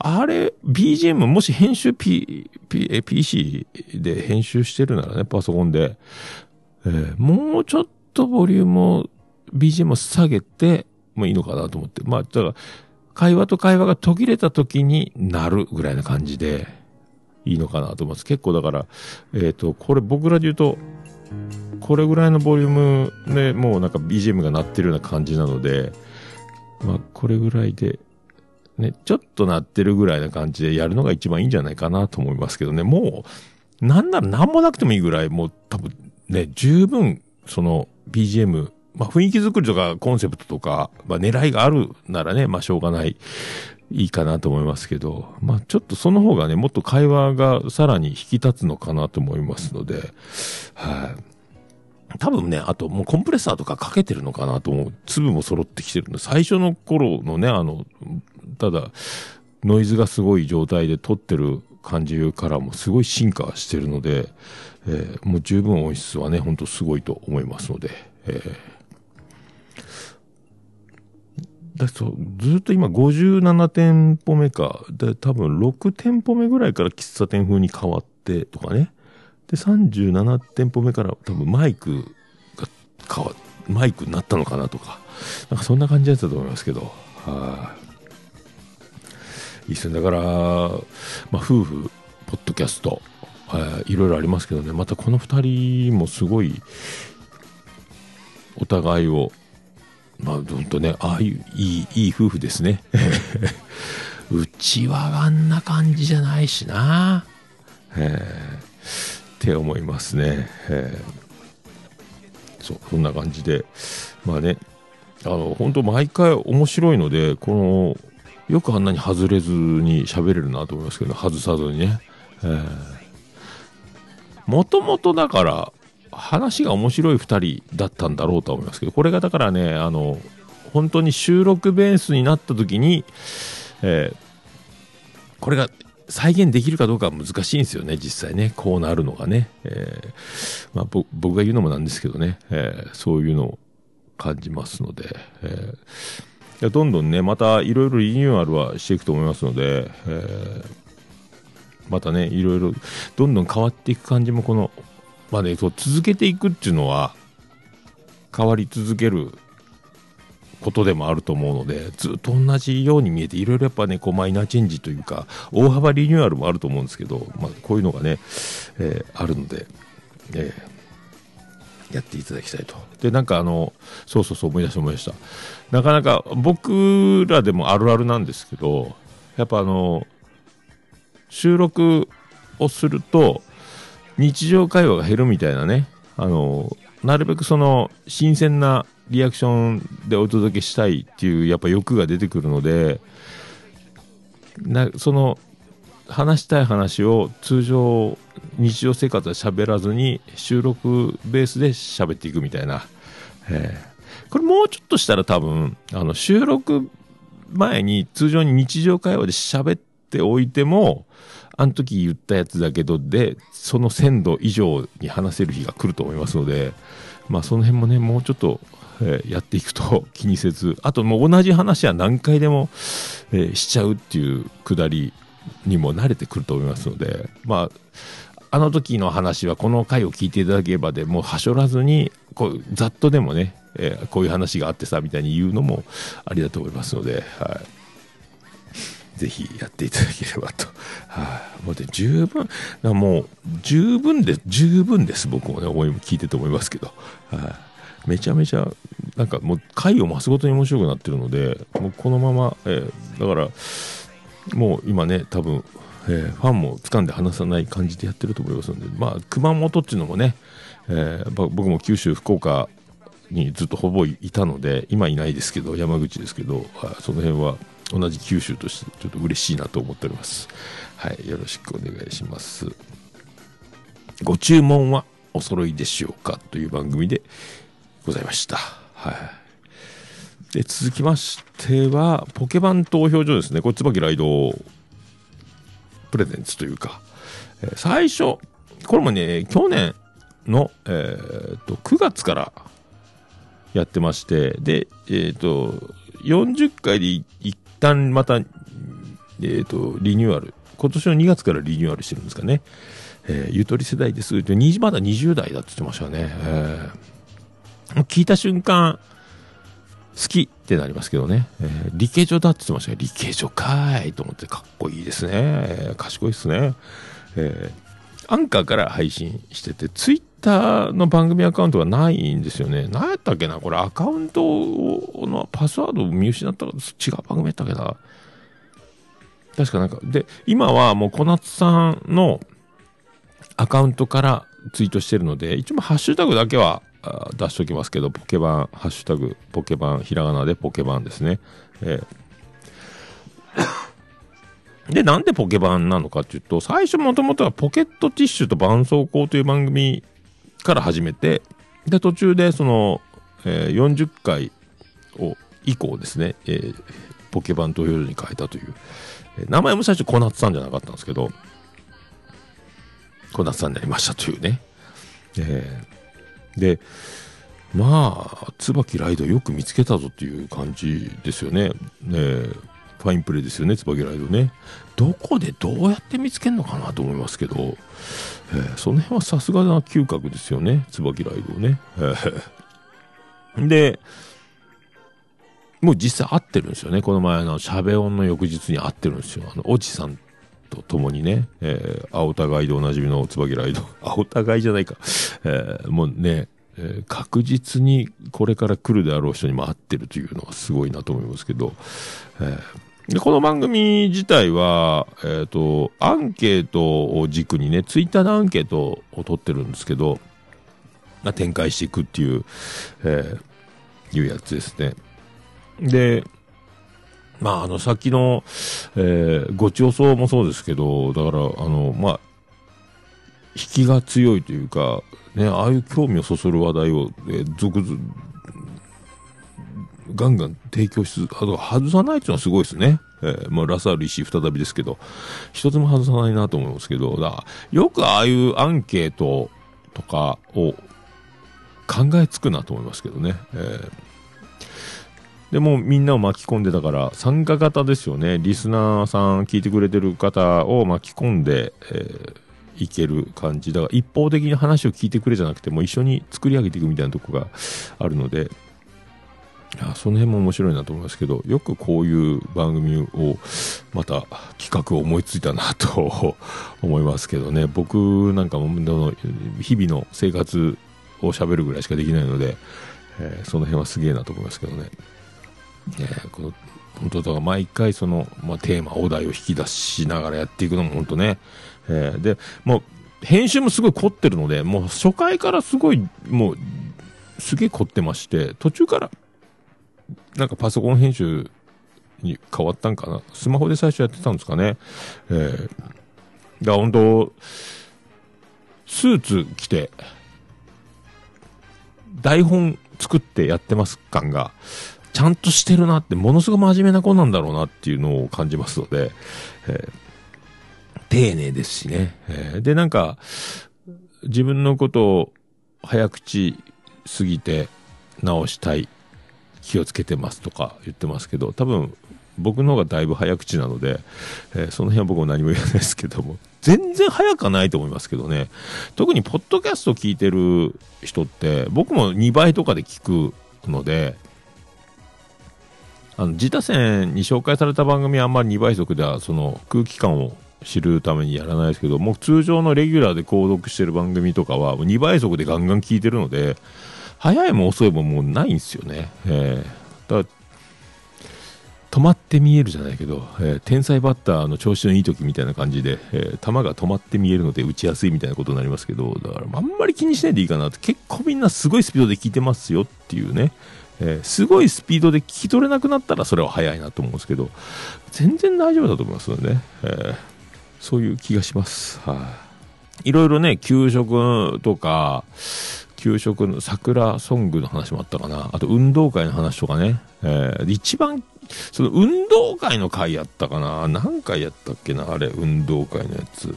あれ、BGM、もし編集 P、P、PC で編集してるならね、パソコンで、えーもうちょっとボリュームを、BGM を下げてもいいのかなと思って。まあ、だから、会話と会話が途切れた時になるぐらいな感じで、いいのかなと思います。結構だから、えっ、と、これ僕らで言うと、これぐらいのボリュームでもうなんか BGM が鳴ってるような感じなので、まあ、これぐらいで、ね、ちょっと鳴ってるぐらいな感じでやるのが一番いいんじゃないかなと思いますけどね、もう、なんなら何もなくてもいいぐらい、もう多分ね、十分、その BGM、まあ雰囲気作りとかコンセプトとか、まあ狙いがあるならね、まあしょうがない、いいかなと思いますけど、まあちょっとその方がね、もっと会話がさらに引き立つのかなと思いますので、はい。多分ね、あともうコンプレッサーとかかけてるのかなと思う。粒も揃ってきてるんで、最初の頃のね、あの、ただ、ノイズがすごい状態で撮ってる感じからもすごい進化してるので、えー、もう十分音質はね、ほんとすごいと思いますので、えー、だそうずっと今57店舗目か、で多分6店舗目ぐらいから喫茶店風に変わってとかね。で、37店舗目から多分マイクが変わ、マイクになったのかなとか、なんかそんな感じだったと思いますけど、はい。いいっすね。だから、まあ夫婦、ポッドキャスト、い、ろいろありますけどね、またこの2人もすごい、お互いをまあ、ほんとね、ああいう、いい、いい夫婦ですね。うちはあんな感じじゃないしな。えって思いますね。えそう、そんな感じで。まあね、あの、本当毎回面白いので、この、よくあんなに外れずに喋れるなと思いますけど、外さずにね。え、もともとだから、話が面白い2人だったんだろうとは思いますけど、これがだからね、あの、本当に収録ベースになった時に、えー、これが再現できるかどうかは難しいんですよね、実際ね。こうなるのがね。えー、まあ、僕が言うのもなんですけどね、えー、そういうのを感じますので、えー、どんどんね、またいろいろリニューアルはしていくと思いますので、えー、またね、いろいろどんどん変わっていく感じもこのまあね、そう続けていくっていうのは変わり続けることでもあると思うのでずっと同じように見えていろいろやっぱねこうマイナーチェンジというか大幅リニューアルもあると思うんですけど、まあ、こういうのがね、えー、あるので、えー、やっていただきたいと。でなんかあのそうそうそう思い出した思い出した。なかなか僕らでもあるあるなんですけどやっぱあの収録をすると日常会話が減るみたいなね、あの、なるべくその、新鮮なリアクションでお届けしたいっていう、やっぱ欲が出てくるので、なその、話したい話を通常、日常生活で喋らずに、収録ベースで喋っていくみたいな。えー、これもうちょっとしたら多分、あの、収録前に通常に日常会話で喋っておいても、あの時言ったやつだけど、で、その鮮度以上に話せる日が来ると思いますので、まあその辺もね、もうちょっと、えー、やっていくと 気にせず、あともう同じ話は何回でも、えー、しちゃうっていうくだりにも慣れてくると思いますので、まあ、あの時の話はこの回を聞いていただければでもうはしょらずに、こう、ざっとでもね、えー、こういう話があってさ、みたいに言うのもありだと思いますので、はい。ぜひやっていただければと。はい、もうで十分、もう十分で、十分です、僕もね、思いも聞いてと思いますけど。はい、めちゃめちゃ、なんかもう回を増すごとに面白くなってるので、もうこのまま、えー、だから、もう今ね、多分、えー、ファンも掴んで離さない感じでやってると思いますので、まあ、熊本っていうのもね、えー、僕も九州、福岡にずっとほぼいたので、今いないですけど、山口ですけど、その辺は、同じ九州としてちょっと嬉しいなと思っております。はい、よろしくお願いします。ご注文はお揃いでしょうか？という番組でございました。はい。で、続きましては、ポケバン投票所ですね。これ、椿ライドプレゼンツというか、えー、最初、これもね、去年の、えー、と、9月からやってまして、で、えっ、と、40回で1旦また、えっ、と、リニューアル。今年の2月からリニューアルしてるんですかね。えー、ゆとり世代です、まだ20代だって言ってましたね。えー、聞いた瞬間、好きってなりますけどね。えー、理系女だって言ってました理系女かーいと思ってかっこいいですね。えー、賢いですね。えー、アンカーから配信してて、ツイッターの番組アカウントがないんですよね。何やったっけなこれアカウントのパスワードを見失ったか違う番組やったっけな確かなんか、で、今はもう小夏さんのアカウントからツイートしてるので、一応ハッシュタグだけは出しておきますけど、ポケバン、ハッシュタグ、ポケバン、ひらがなでポケバンですね。えーで、なんでポケバンなのかっていうと、最初もともとはポケットティッシュと絆創膏という番組から始めて、で、途中でその、えー、40回を、以降ですね、えー、ポケバン投票所に変えたという、えー、名前も最初小夏さんじゃなかったんですけど、小夏さんになりましたというね。えー、で、まあ、椿ライドよく見つけたぞっていう感じですよね。ねファインプレーですよね、椿ライドね。どこでどうやって見つけるのかなと思いますけど、えー、その辺はさすがな嗅覚ですよね、椿ライドね。で、もう実際会ってるんですよね。この前のシャベオンの翌日に会ってるんですよ。あの、おじさんと共にね、えー、青田街でおなじみの椿ライド。青田街じゃないか。えー、もうね、えー、確実にこれから来るであろう人にも会ってるというのはすごいなと思いますけど、えー、でこの番組自体は、えっ、ー、と、アンケートを軸にね、ツイッターでアンケートを取ってるんですけど、ま、展開していくっていう、えー、いうやつですね。で、まあ、あの、さっきの、えー、ごち予想もそうですけど、だから、あの、まあ、引きが強いというか、ね、ああいう興味をそそる話題を、えー、続々、ガンガン提供しつ、あと外さないっていうのはすごいですね。えー、まあ、ラサール石再びですけど、一つも外さないなと思いますけど、だよくああいうアンケートとかを考えつくなと思いますけどね。えーでもみんなを巻き込んでたから参加型ですよね。リスナーさん聞いてくれてる方を巻き込んで、えー、いける感じだ。から一方的に話を聞いてくれじゃなくても一緒に作り上げていくみたいなとこがあるのでやその辺も面白いなと思いますけどよくこういう番組をまた企画を思いついたなと思いますけどね。僕なんかも日々の生活を喋るぐらいしかできないので、えー、その辺はすげえなと思いますけどね。え、この本当だから毎回その、まあ、テーマ、お題を引き出しながらやっていくのも本当ね、えー、で、もう編集もすごい凝ってるので、もう初回からすごい、もう、すげえ凝ってまして、途中から、なんかパソコン編集に変わったんかな？スマホで最初やってたんですかね？えー、だ本当スーツ着て、台本作ってやってます感が、ちゃんとしてるなって、ものすごく真面目な子なんだろうなっていうのを感じますので、えー、丁寧ですしね。えー、で、なんか、自分のことを早口すぎて直したい、気をつけてますとか言ってますけど、多分、僕の方がだいぶ早口なので、えー、その辺は僕も何も言わないですけども、全然早くはないと思いますけどね。特にポッドキャスト聞いてる人って、僕も2倍とかで聞くので、あの自他戦に紹介された番組はあんまり2倍速ではその空気感を知るためにやらないですけどもう通常のレギュラーで購読してる番組とかは2倍速でガンガン聞いてるので早いも遅いももうないんですよね、えー、だ止まって見えるじゃないけど、えー、天才バッターの調子のいい時みたいな感じで、えー、球が止まって見えるので打ちやすいみたいなことになりますけどだからあんまり気にしないでいいかなって結構みんなすごいスピードで聞いてますよっていうね。えー、すごいスピードで聞き取れなくなったらそれは早いなと思うんですけど、全然大丈夫だと思いますのでね、えー、そういう気がします。はい、あ、いろいろね、給食とか、給食の桜ソングの話もあったかな。あと運動会の話とかね。えー、一番、その運動会の回やったかな。何回やったっけな、あれ、運動会のやつ。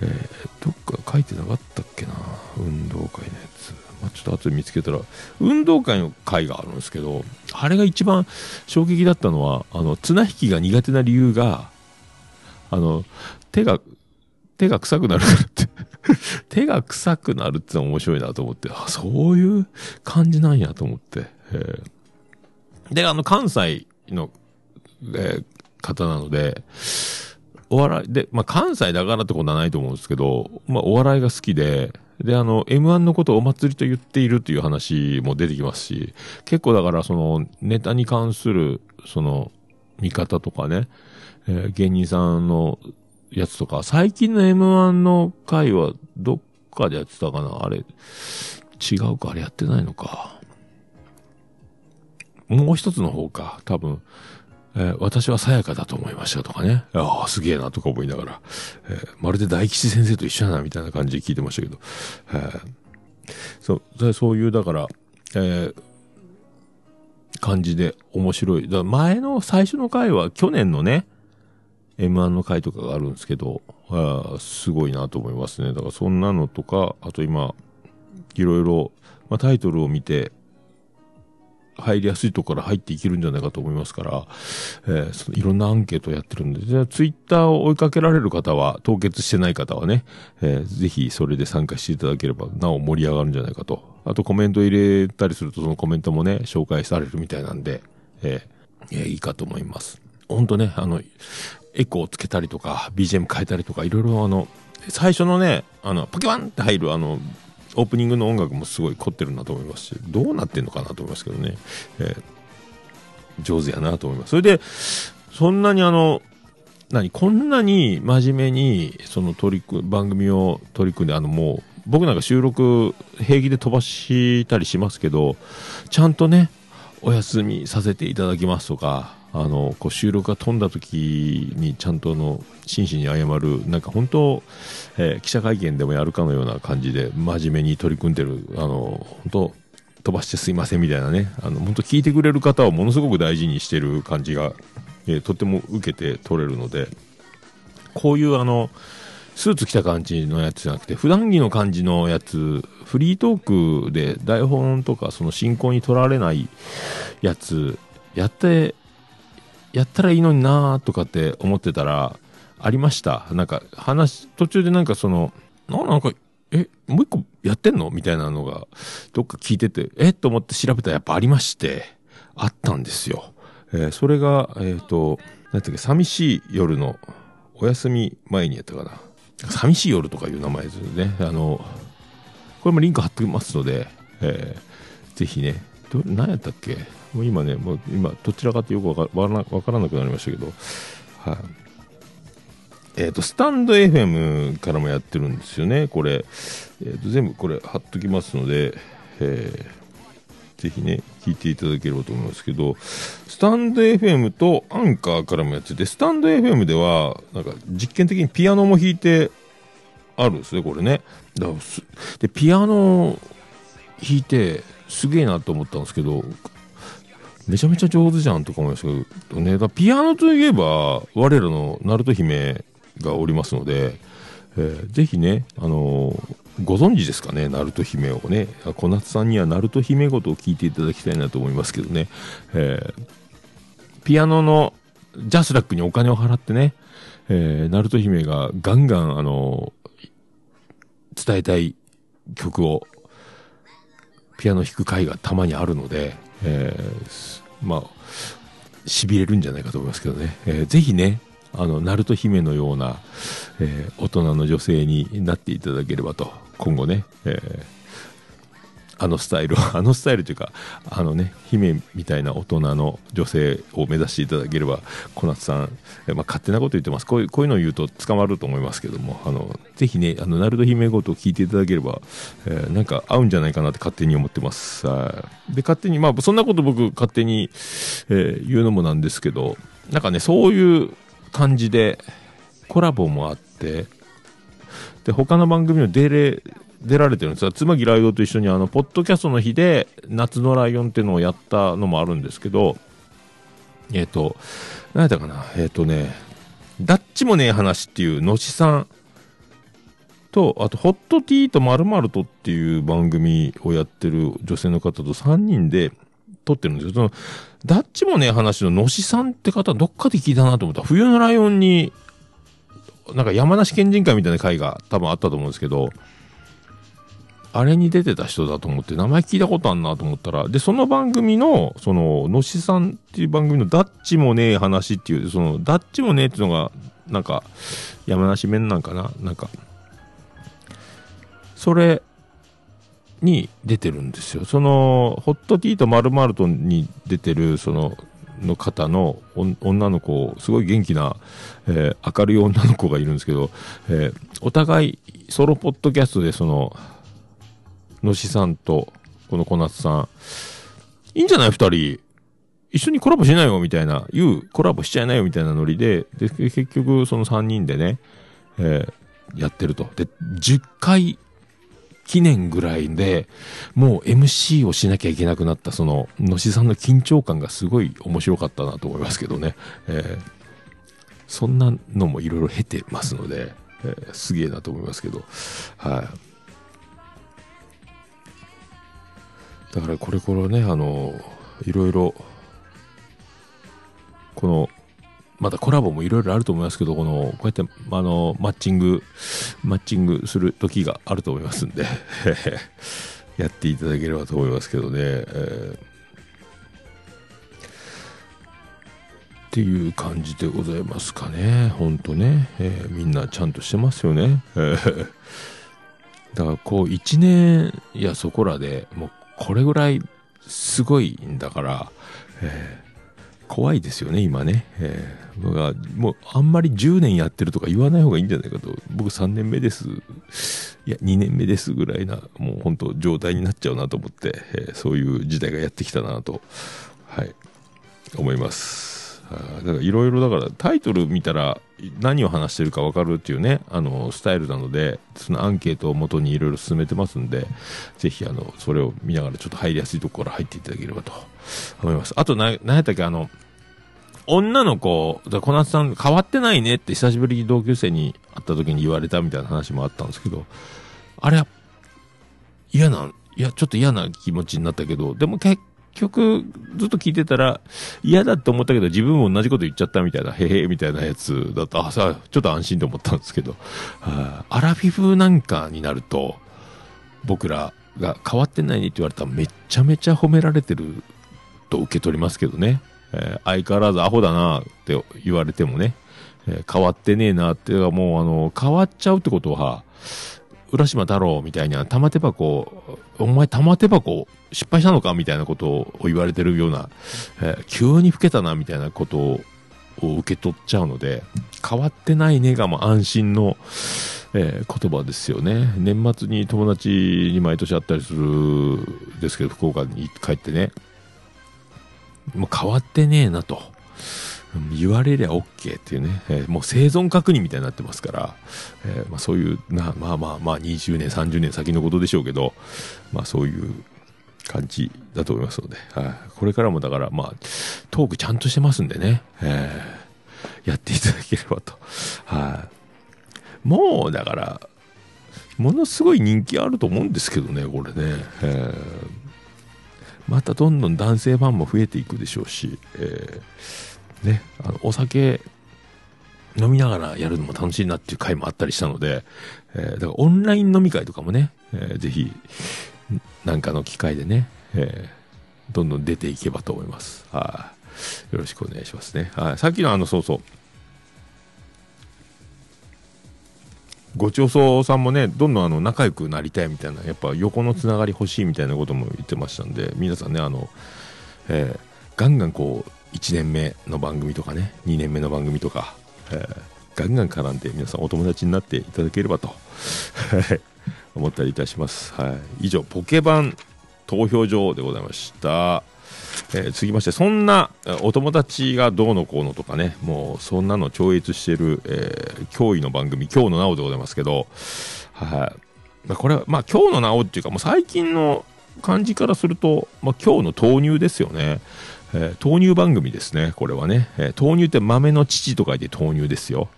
えー、どっか書いてなかったっけな。運動会のやつ。まあ、ちょっと後で見つけたら、運動会の会があるんですけど、あれが一番衝撃だったのは、あの、綱引きが苦手な理由が、あの、手が、手が臭くなるからって 手が臭くなるって面白いなと思って、あ、そういう感じなんやと思って。で、あの、関西の、えー、方なので、お笑いで、まあ、関西だからってことはないと思うんですけど、まあ、お笑いが好きで、で、あの、M1 のことをお祭りと言っているという話も出てきますし、結構だからその、ネタに関する、その、見方とかね、えー、芸人さんのやつとか、最近の M1 の回はどっかでやってたかな？あれ、違うか？あれやってないのか？もう一つの方か、多分、えー、私はさやかだと思いましたとかね。ああ、すげえなとか思いながら、えー、まるで大吉先生と一緒やなみたいな感じで聞いてましたけど、えー、そう、そういう、だから、え、感じで面白い。だ前の最初の回は去年のね、M1 の回とかがあるんですけど、あすごいなと思いますね。だからそんなのとか、あと今、いろいろ、まあ、タイトルを見て、入りやすいところから入っていけるんじゃないかと思いますから、えー、そのいろんなアンケートをやってるんで、じゃあツイッターを追いかけられる方は、凍結してない方はね、えー、ぜひそれで参加していただければ、なお盛り上がるんじゃないかと。あとコメント入れたりすると、そのコメントもね、紹介されるみたいなんで、えー、えー、いいかと思います。ほんとね、あの、エコーをつけたりとか、BGM 変えたりとか、いろいろあの、最初のね、あの、ポケワンって入るあの、オープニングの音楽もすごい凝ってるなと思いますし、どうなってんのかなと思いますけどね、えー、上手やなと思います。それで、そんなにあの、何、こんなに真面目に、その取り組、番組を取り組んで、あのもう、僕なんか収録平気で飛ばしたりしますけど、ちゃんとね、お休みさせていただきますとか、あのこう収録が飛んだ時にちゃんとの真摯に謝るなんか本当、えー、記者会見でもやるかのような感じで真面目に取り組んでるあの本当飛ばしてすいませんみたいなねあの本当聞いてくれる方をものすごく大事にしてる感じが、えー、とても受けて取れるのでこういうあのスーツ着た感じのやつじゃなくて普段着の感じのやつフリートークで台本とかその進行に取られないやつやってやったらいいのになとかって思ってたら、ありました。なんか、話、途中でなんかその、ななんか、え、もう一個やってんの？みたいなのが、どっか聞いてて、えっと思って調べたらやっぱありまして、あったんですよ。えー、それが、えっ、ー、と、なんていうか、寂しい夜の、お休み前にやったかな。寂しい夜とかいう名前ですね。あの、これもリンク貼ってますので、えー、ぜひね、ど、何やったっけ？もう今ね、もう今、どちらかってよくわからなくなりましたけど、はい、えっ、ー、と、スタンド FM からもやってるんですよね、これ。えっ、ー、と、全部これ貼っときますので、えー、ぜひね、聞いていただければと思いますけど、スタンド FM とアンカーからもやってて、スタンド FM では、なんか実験的にピアノも弾いてあるんですね、これね。で、ピアノ弾いて、すげえなと思ったんですけど、めちゃめちゃ上手じゃんとか思いましたけど、ね、だピアノといえば、我らのナルト姫がおりますので、えー、ぜひね、あのー、ご存知ですかね、ナルト姫をね、小夏さんにはナルト姫ごとを聞いていただきたいなと思いますけどね、えー、ピアノのジャスラックにお金を払ってね、えー、ナルト姫がガンガン、あのー、伝えたい曲をピアノ弾く回がたまにあるので、えー、まあ、痺れるんじゃないかと思いますけどね。えー、ぜひね、あの、ナルト姫のような、えー、大人の女性になっていただければと、今後ね、えー、あのスタイル、あのスタイルというか、あのね、姫みたいな大人の女性を目指していただければ、小夏さん、まあ、勝手なこと言ってます。こういう、こういうのを言うと捕まると思いますけども、あの、ぜひね、あの、ナルト姫ごと聞いていただければ、えー、なんか合うんじゃないかなって勝手に思ってます。で、勝手に、まあ、そんなこと僕勝手に、えー、言うのもなんですけど、なんかね、そういう感じで、コラボもあって、で、他の番組の出れ、出られてるんです。が、妻木ライドと一緒にあの、ポッドキャストの日で、夏のライオンっていうのをやったのもあるんですけど、えっ、ー、と、何やったかな、えっ、ー、とね、ダッチもねえ話っていう、のしさんと、あと、ホットティーとまるとっていう番組をやってる女性の方と3人で撮ってるんですけど、その、ダッチもねえ話ののしさんって方、どっかで聞いたなと思った。冬のライオンに、なんか山梨県人会みたいな会が多分あったと思うんですけど、あれに出てた人だと思って名前聞いたことあんなと思ったら、で、その番組の、その、のしさんっていう番組のダッチもねえ話っていう、その、ダッチもねえっていうのが、なんか、山梨弁なんかな？なんか、それに出てるんですよ。その、ホットティーとマルマルトに出てる、その、の方の女の子、すごい元気な、えー、明るい女の子がいるんですけど、えー、お互いソロポッドキャストでその、のしさんと、この小夏さん、いいんじゃない？二人。一緒にコラボしないよ、みたいな、言う、コラボしちゃいないよ、みたいなノリで、で、結局、その三人でね、えー、やってると。で、10回記念ぐらいで、もう MC をしなきゃいけなくなった、その、のしさんの緊張感がすごい面白かったなと思いますけどね。えーそんなのもいろいろ経てますので、えーすげえなと思いますけど、はい。だからこれからね、あの、いろいろ、この、またコラボもいろいろあると思いますけど、この、こうやって、あの、マッチング、マッチングする時があると思いますんで、やっていただければと思いますけどね。えーっていう感じでございますかね。ほんとね。えーみんなちゃんとしてますよね。だからこう1年いやそこらでもうこれぐらいすごいんだから、えー怖いですよね、今ね。えー僕はもうあんまり10年やってるとか言わない方がいいんじゃないかと。僕3年目です。いや、2年目ですぐらいな、もう本当状態になっちゃうなと思って、えーそういう時代がやってきたなと、はい、思います。だからいろいろだからタイトル見たら何を話してるか分かるっていうね、あの、スタイルなので、そのアンケートを元にいろいろ進めてますんで、ぜひあの、それを見ながらちょっと入りやすいところから入っていただければと思います。あと、何やったっけ、あの、女の子、だ小夏さん変わってないねって久しぶりに同級生に会った時に言われたみたいな話もあったんですけど、あれ、嫌な、いや、ちょっと嫌な気持ちになったけど、でも結局、ずっと聞いてたら、嫌だって思ったけど自分も同じこと言っちゃったみたいな、へへみたいなやつだと、あ、さ、ちょっと安心と思ったんですけど、はあアラフィフなんかになると、僕らが変わってないねって言われたらめちゃめちゃ褒められてると受け取りますけどね。えー相変わらずアホだなって言われてもね、えー変わってねえなっていうかもうあの、変わっちゃうってことは、浦島太郎みたいに玉手箱、お前玉手箱失敗したのか？みたいなことを言われてるような、えー急に老けたなみたいなことを受け取っちゃうので、変わってないねがも安心の、えー言葉ですよね。年末に友達に毎年会ったりするですけど、福岡に帰ってね、もう変わってねえなと。言われりゃ OK っていうね、えーもう生存確認みたいになってますから、えーまあ、そういうな、まあまあまあ20年、30年先のことでしょうけど、まあそういう感じだと思いますので、はい、これからもだからまあトークちゃんとしてますんでね、えーやっていただければと。はい、もうだから、ものすごい人気あると思うんですけどね、これね。えーまたどんどん男性ファンも増えていくでしょうし、えーね、あのお酒飲みながらやるのも楽しいなっていう回もあったりしたので、えーだからオンライン飲み会とかもね、えーぜひ、なんかの機会でね、えーどんどん出ていけばと思います。はい。よろしくお願いしますね。はい。さっきのあの、そうそう。ごちそうさんもね、どんどんあの仲良くなりたいみたいな、やっぱ横のつながり欲しいみたいなことも言ってましたんで、皆さんね、あの、えーガンガンこう、1年目の番組とかね、2年目の番組とか、えーガンガン絡んで皆さんお友達になっていただければと、思ったりいたします。はい。以上、ポケバン投票所でございました。えー続きまして、そんなお友達がどうのこうのとかね、もうそんなの超越してる、えー驚異の番組、今日のなおでございますけど、はい。まあこれは、まあ今日のなおっていうか、もう最近の感じからすると、まあ今日の豆乳ですよね。えー豆乳番組ですね、これはね。えー豆乳って豆の乳と書いて豆乳ですよ。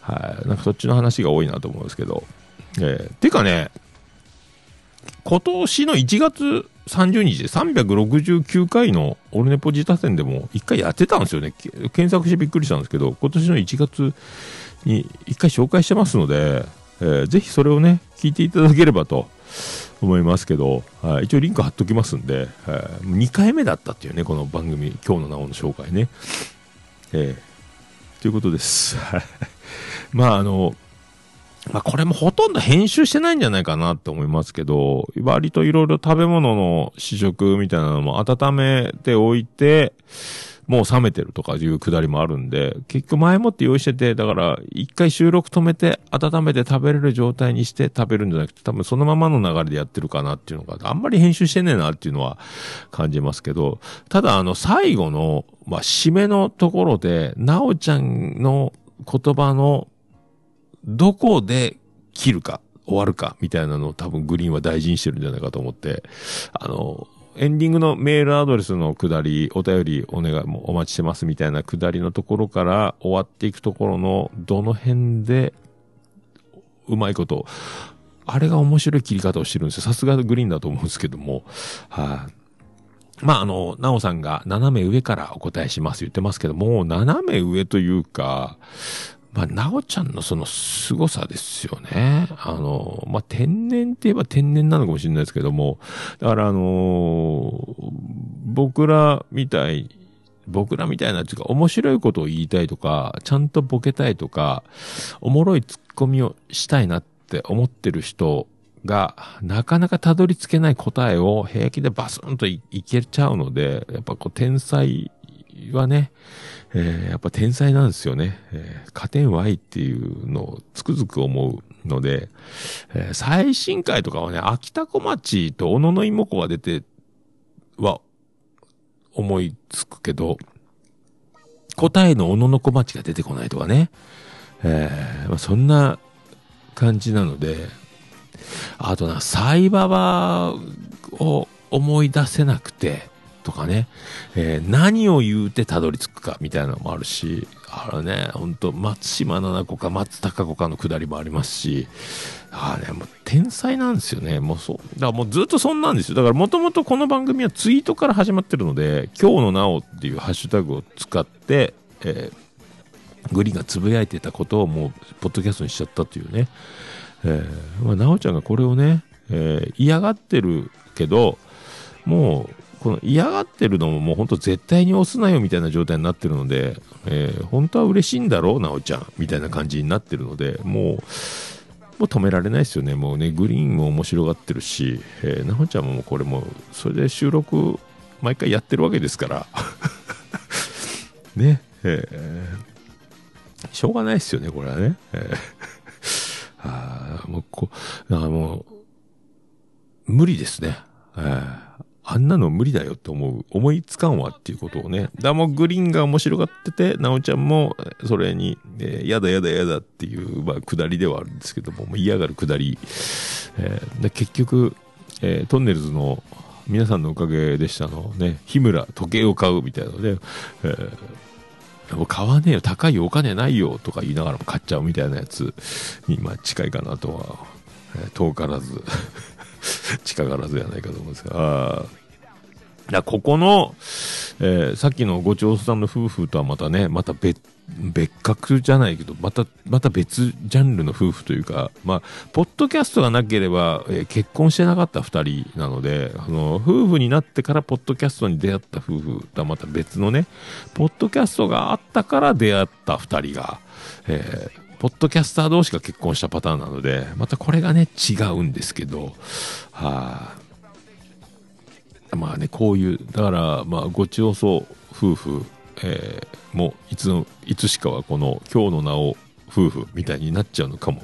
はい。なんかそっちの話が多いなと思うんですけど。えーてかね、今年の1月30日で369回のオルネポジタ戦でも1回やってたんですよね。検索してびっくりしたんですけど、今年の1月に1回紹介してますので、えーぜひそれをね、聞いていただければと思いますけど、はい一応リンク貼っときますんで、はい2回目だったっていうね、この番組、今日のなおの紹介ね。えーということです。まああの、まあこれもほとんど編集してないんじゃないかなって思いますけど、割といろいろ食べ物の試食みたいなのも温めておいて、もう冷めてるとかいうくだりもあるんで、結局前もって用意してて、だから一回収録止めて温めて食べれる状態にして食べるんじゃなくて、多分そのままの流れでやってるかなっていうのが、あんまり編集してねえなっていうのは感じますけど、ただあの最後の、まあ締めのところで、なおちゃんの言葉のどこで切るか、終わるか、みたいなのを多分グリーンは大事にしてるんじゃないかと思って、あの、エンディングのメールアドレスのくだり、お便りお願い、もお待ちしてますみたいなくだりのところから終わっていくところの、どの辺で、うまいこと、あれが面白い切り方をしてるんですよ。さすがグリーンだと思うんですけども。はい、まあ、あの、なおさんが斜め上からお答えします言ってますけども、斜め上というか、まあ、なおちゃんのその凄さですよね。あの、まあ、天然って言えば天然なのかもしれないですけども、だからあのー僕らみたい、僕らみたいなっていうか、面白いことを言いたいとか、ちゃんとボケたいとか、おもろいツッコミをしたいなって思ってる人が、なかなかたどり着けない答えを平気でバスンといいけちゃうので、やっぱこう天才はね、えーやっぱ天才なんですよね。えー、加点 Y っていうのをつくづく思うので、えー最新回とかはね、秋田小町と小野の妹子が出ては思いつくけど、答えの小野の小町が出てこないとかね。えーまあ、そんな感じなので、あとな、サイババを思い出せなくて、とかね、えー何を言うてたどり着くかみたいなのもあるし、あのね、ほんと、松島菜々子か松たか子かのくだりもありますし、ああね、もう天才なんですよね。もうそう。だからもうずっとそんなんですよ。だからもともとこの番組はツイートから始まってるので、今日のなおっていうハッシュタグを使って、えーグリーンがつぶやいてたことをもう、ポッドキャストにしちゃったというね。えーまあ、なおちゃんがこれをね、えー嫌がってるけど、もう、この嫌がってるのももう本当絶対に押すなよみたいな状態になってるので、えー本当は嬉しいんだろう、なおちゃん、みたいな感じになってるので、もう、もう止められないですよね。もうね、グリーンも面白がってるし、えー、なおちゃんももうこれもう、それで収録、毎回やってるわけですから。ね、えーしょうがないですよね、これはね。えーあもうこう、だかもう、無理ですね。えーあんなの無理だよって思う、思いつかんわっていうことをね。だもグリーンが面白がってて、なおちゃんもそれに、えーやだやだやだっていう、まあ、下りではあるんですけども、も嫌がる下り。えーで結局、えートンネルズの皆さんのおかげでしたのね、日村時計を買うみたいなので、えーもう買わねえよ、高いよ、お金ないよとか言いながらも買っちゃうみたいなやつに、ま近いかなとは、えー遠からず、近からずやないかと思うんですが、あここの、えーさっきのご長さんの夫婦とはまたね、また別、別格じゃないけど、また、また別ジャンルの夫婦というか、まあ、ポッドキャストがなければ、えー結婚してなかった二人なので、あの、夫婦になってからポッドキャストに出会った夫婦とはまた別のね、ポッドキャストがあったから出会った二人が、えーポッドキャスター同士が結婚したパターンなので、またこれがね、違うんですけど、はい、まあね、こういう、だから、まあ、ごちおそう夫婦、えーもう、いつ、いつしかはこの、今日の名を夫婦みたいになっちゃうのかも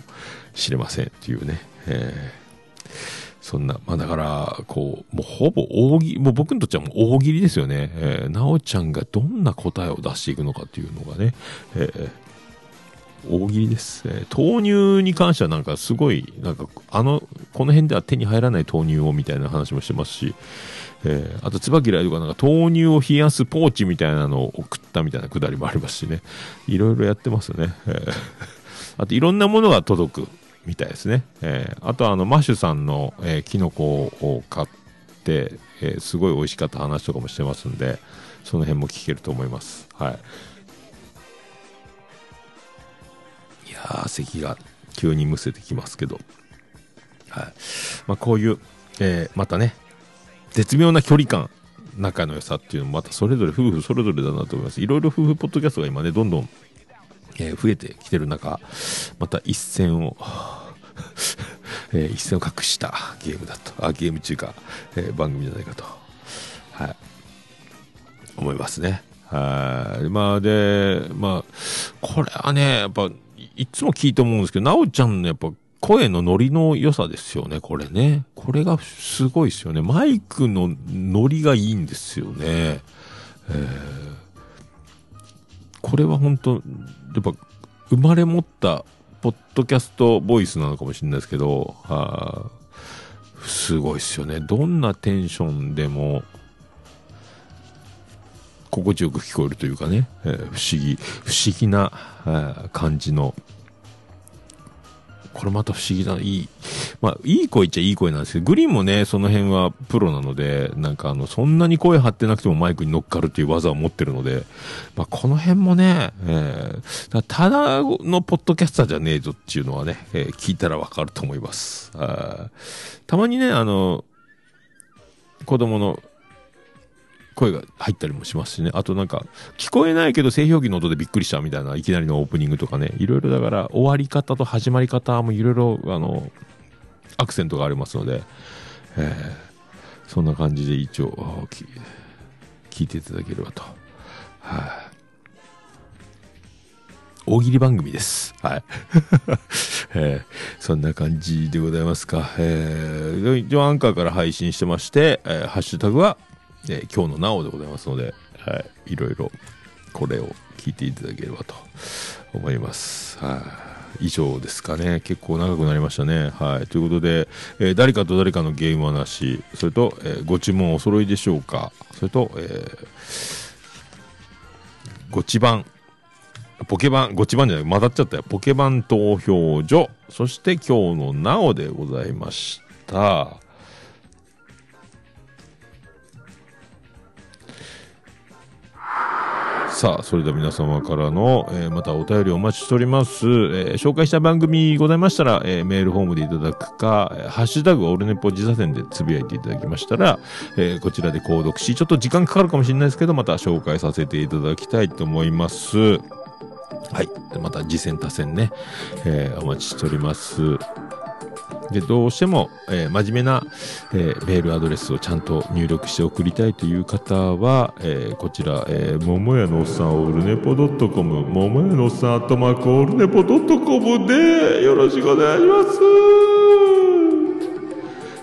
しれませんっていうね。えーそんな、まあだから、こう、もうほぼ大喜利、もう僕にとってはもう大喜利ですよね。えー、なおちゃんがどんな答えを出していくのかっていうのがね、えー大喜利です、えー豆乳に関してはなんかすごい、なんか、あの、この辺では手に入らない豆乳をみたいな話もしてますし、えーあと、椿ライドがなんか豆乳を冷やすポーチみたいなのを送ったみたいなくだりもありますしね、いろいろやってますね。えー あと、いろんなものが届くみたいですね。えーあと、あの、マッシュさんの、えーキノコを買って、えーすごい美味しかった話とかもしてますんで、その辺も聞けると思います。はい。やー、咳が急にむせてきますけど。はい。まあ、こういう、えーまたね、絶妙な距離感、仲の良さっていうのもまたそれぞれ夫婦それぞれだなと思います。いろいろ夫婦ポッドキャストが今ね、どんどん、えー増えてきてる中、また一線を、えー一線を隠したゲームだと、あ、ゲーム中か、えー番組じゃないかと、はい、思いますね。はい。まあで、まあ、これはね、やっぱ、いつも聞いて思うんですけど、なおちゃんのやっぱ声のノリの良さですよね、これね。これがすごいですよね。マイクのノリがいいんですよね。えーこれは本当やっぱ、生まれ持った、ポッドキャストボイスなのかもしれないですけど、あすごいっすよね。どんなテンションでも、心地よく聞こえるというかね、えー不思議、不思議な、えー感じの、これまた不思議な、いい、まあ、いい声っちゃいい声なんですけど、グリーンもね、その辺はプロなので、なんかあの、そんなに声張ってなくてもマイクに乗っかるっていう技を持ってるので、まあ、この辺もね、えーだただのポッドキャスターじゃねえぞっていうのはね、えー聞いたらわかると思います。あたまにね、あの、子供の声が入ったりもしますしね。あとなんか、聞こえないけど製氷機の音でびっくりしたみたいな、いきなりのオープニングとかね。いろいろだから、終わり方と始まり方もいろいろ、あの、アクセントがありますので、えーそんな感じで一応、聞いていただければと。はい、大喜利番組です。はい。えーそんな感じでございますか。えー、一応アンカーから配信してまして、えーハッシュタグは、えー今日のなおでございますので、はい。いろいろ、これを聞いていただければと思います。はい。以上ですかね。結構長くなりましたね。はい。ということで、えー誰かと誰かのゲーム話、それと、えーご注文お揃いでしょうか。それと、えーごち番、ポケバン、ごち番じゃない、混ざっちゃったよ。ポケバン投票所、そして今日のなおでございました。さあ、それでは皆様からの、えーまたお便りお待ちしております。えー紹介した番組ございましたら、えーメールフォームでいただくか、えーハッシュタグオルネポ自社線でつぶやいていただきましたら、えーこちらで購読し、ちょっと時間かかるかもしれないですけど、また紹介させていただきたいと思います。はい。また、次戦多戦ね、えーお待ちしております。で、どうしても、えー真面目な、えーメールアドレスをちゃんと入力して送りたいという方は、えーこちら、えー、ももやのおっさんオールネポドットコム、ももやのおっさんアットマークオールネポドットコムで、よろしくお願いします。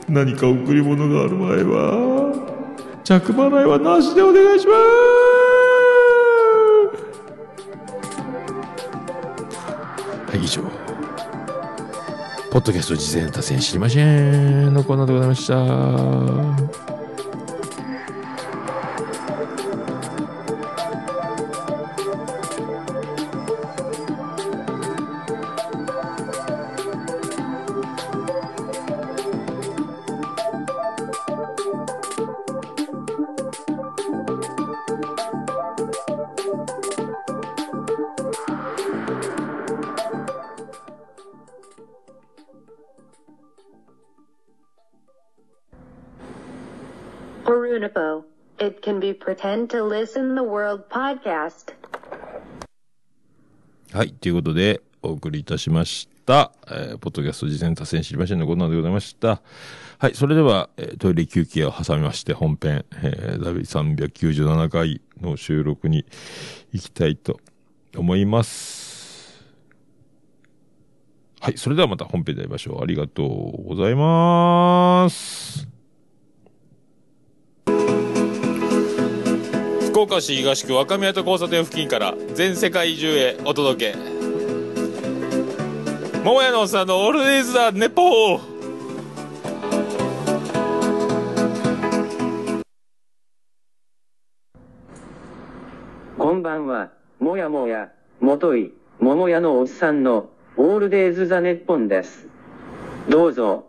何か贈り物がある場合は、着払いはなしでお願いします。はい、以上。ポッドキャスト事前達成知りませんのコーナーでございました。Tend to listen the world podcast. はい、ということで、お送りいたしました。えーポッドキャスト事前多戦知りませんのコーナーでございました。はい、それでは、えートイレ休憩を挟みまして、本編、えー、第397回の収録に行きたいと思います。はい、それではまた本編で会いましょう。ありがとうございます。福岡市東区若宮と交差点付近から全世界中へお届け。桃屋のさんのオールディーズ・ザ・ネポーこんばんは、もやもや、もとい、桃屋のおっさんの、オールデイズ・ザ・ネッポンです。どうぞ、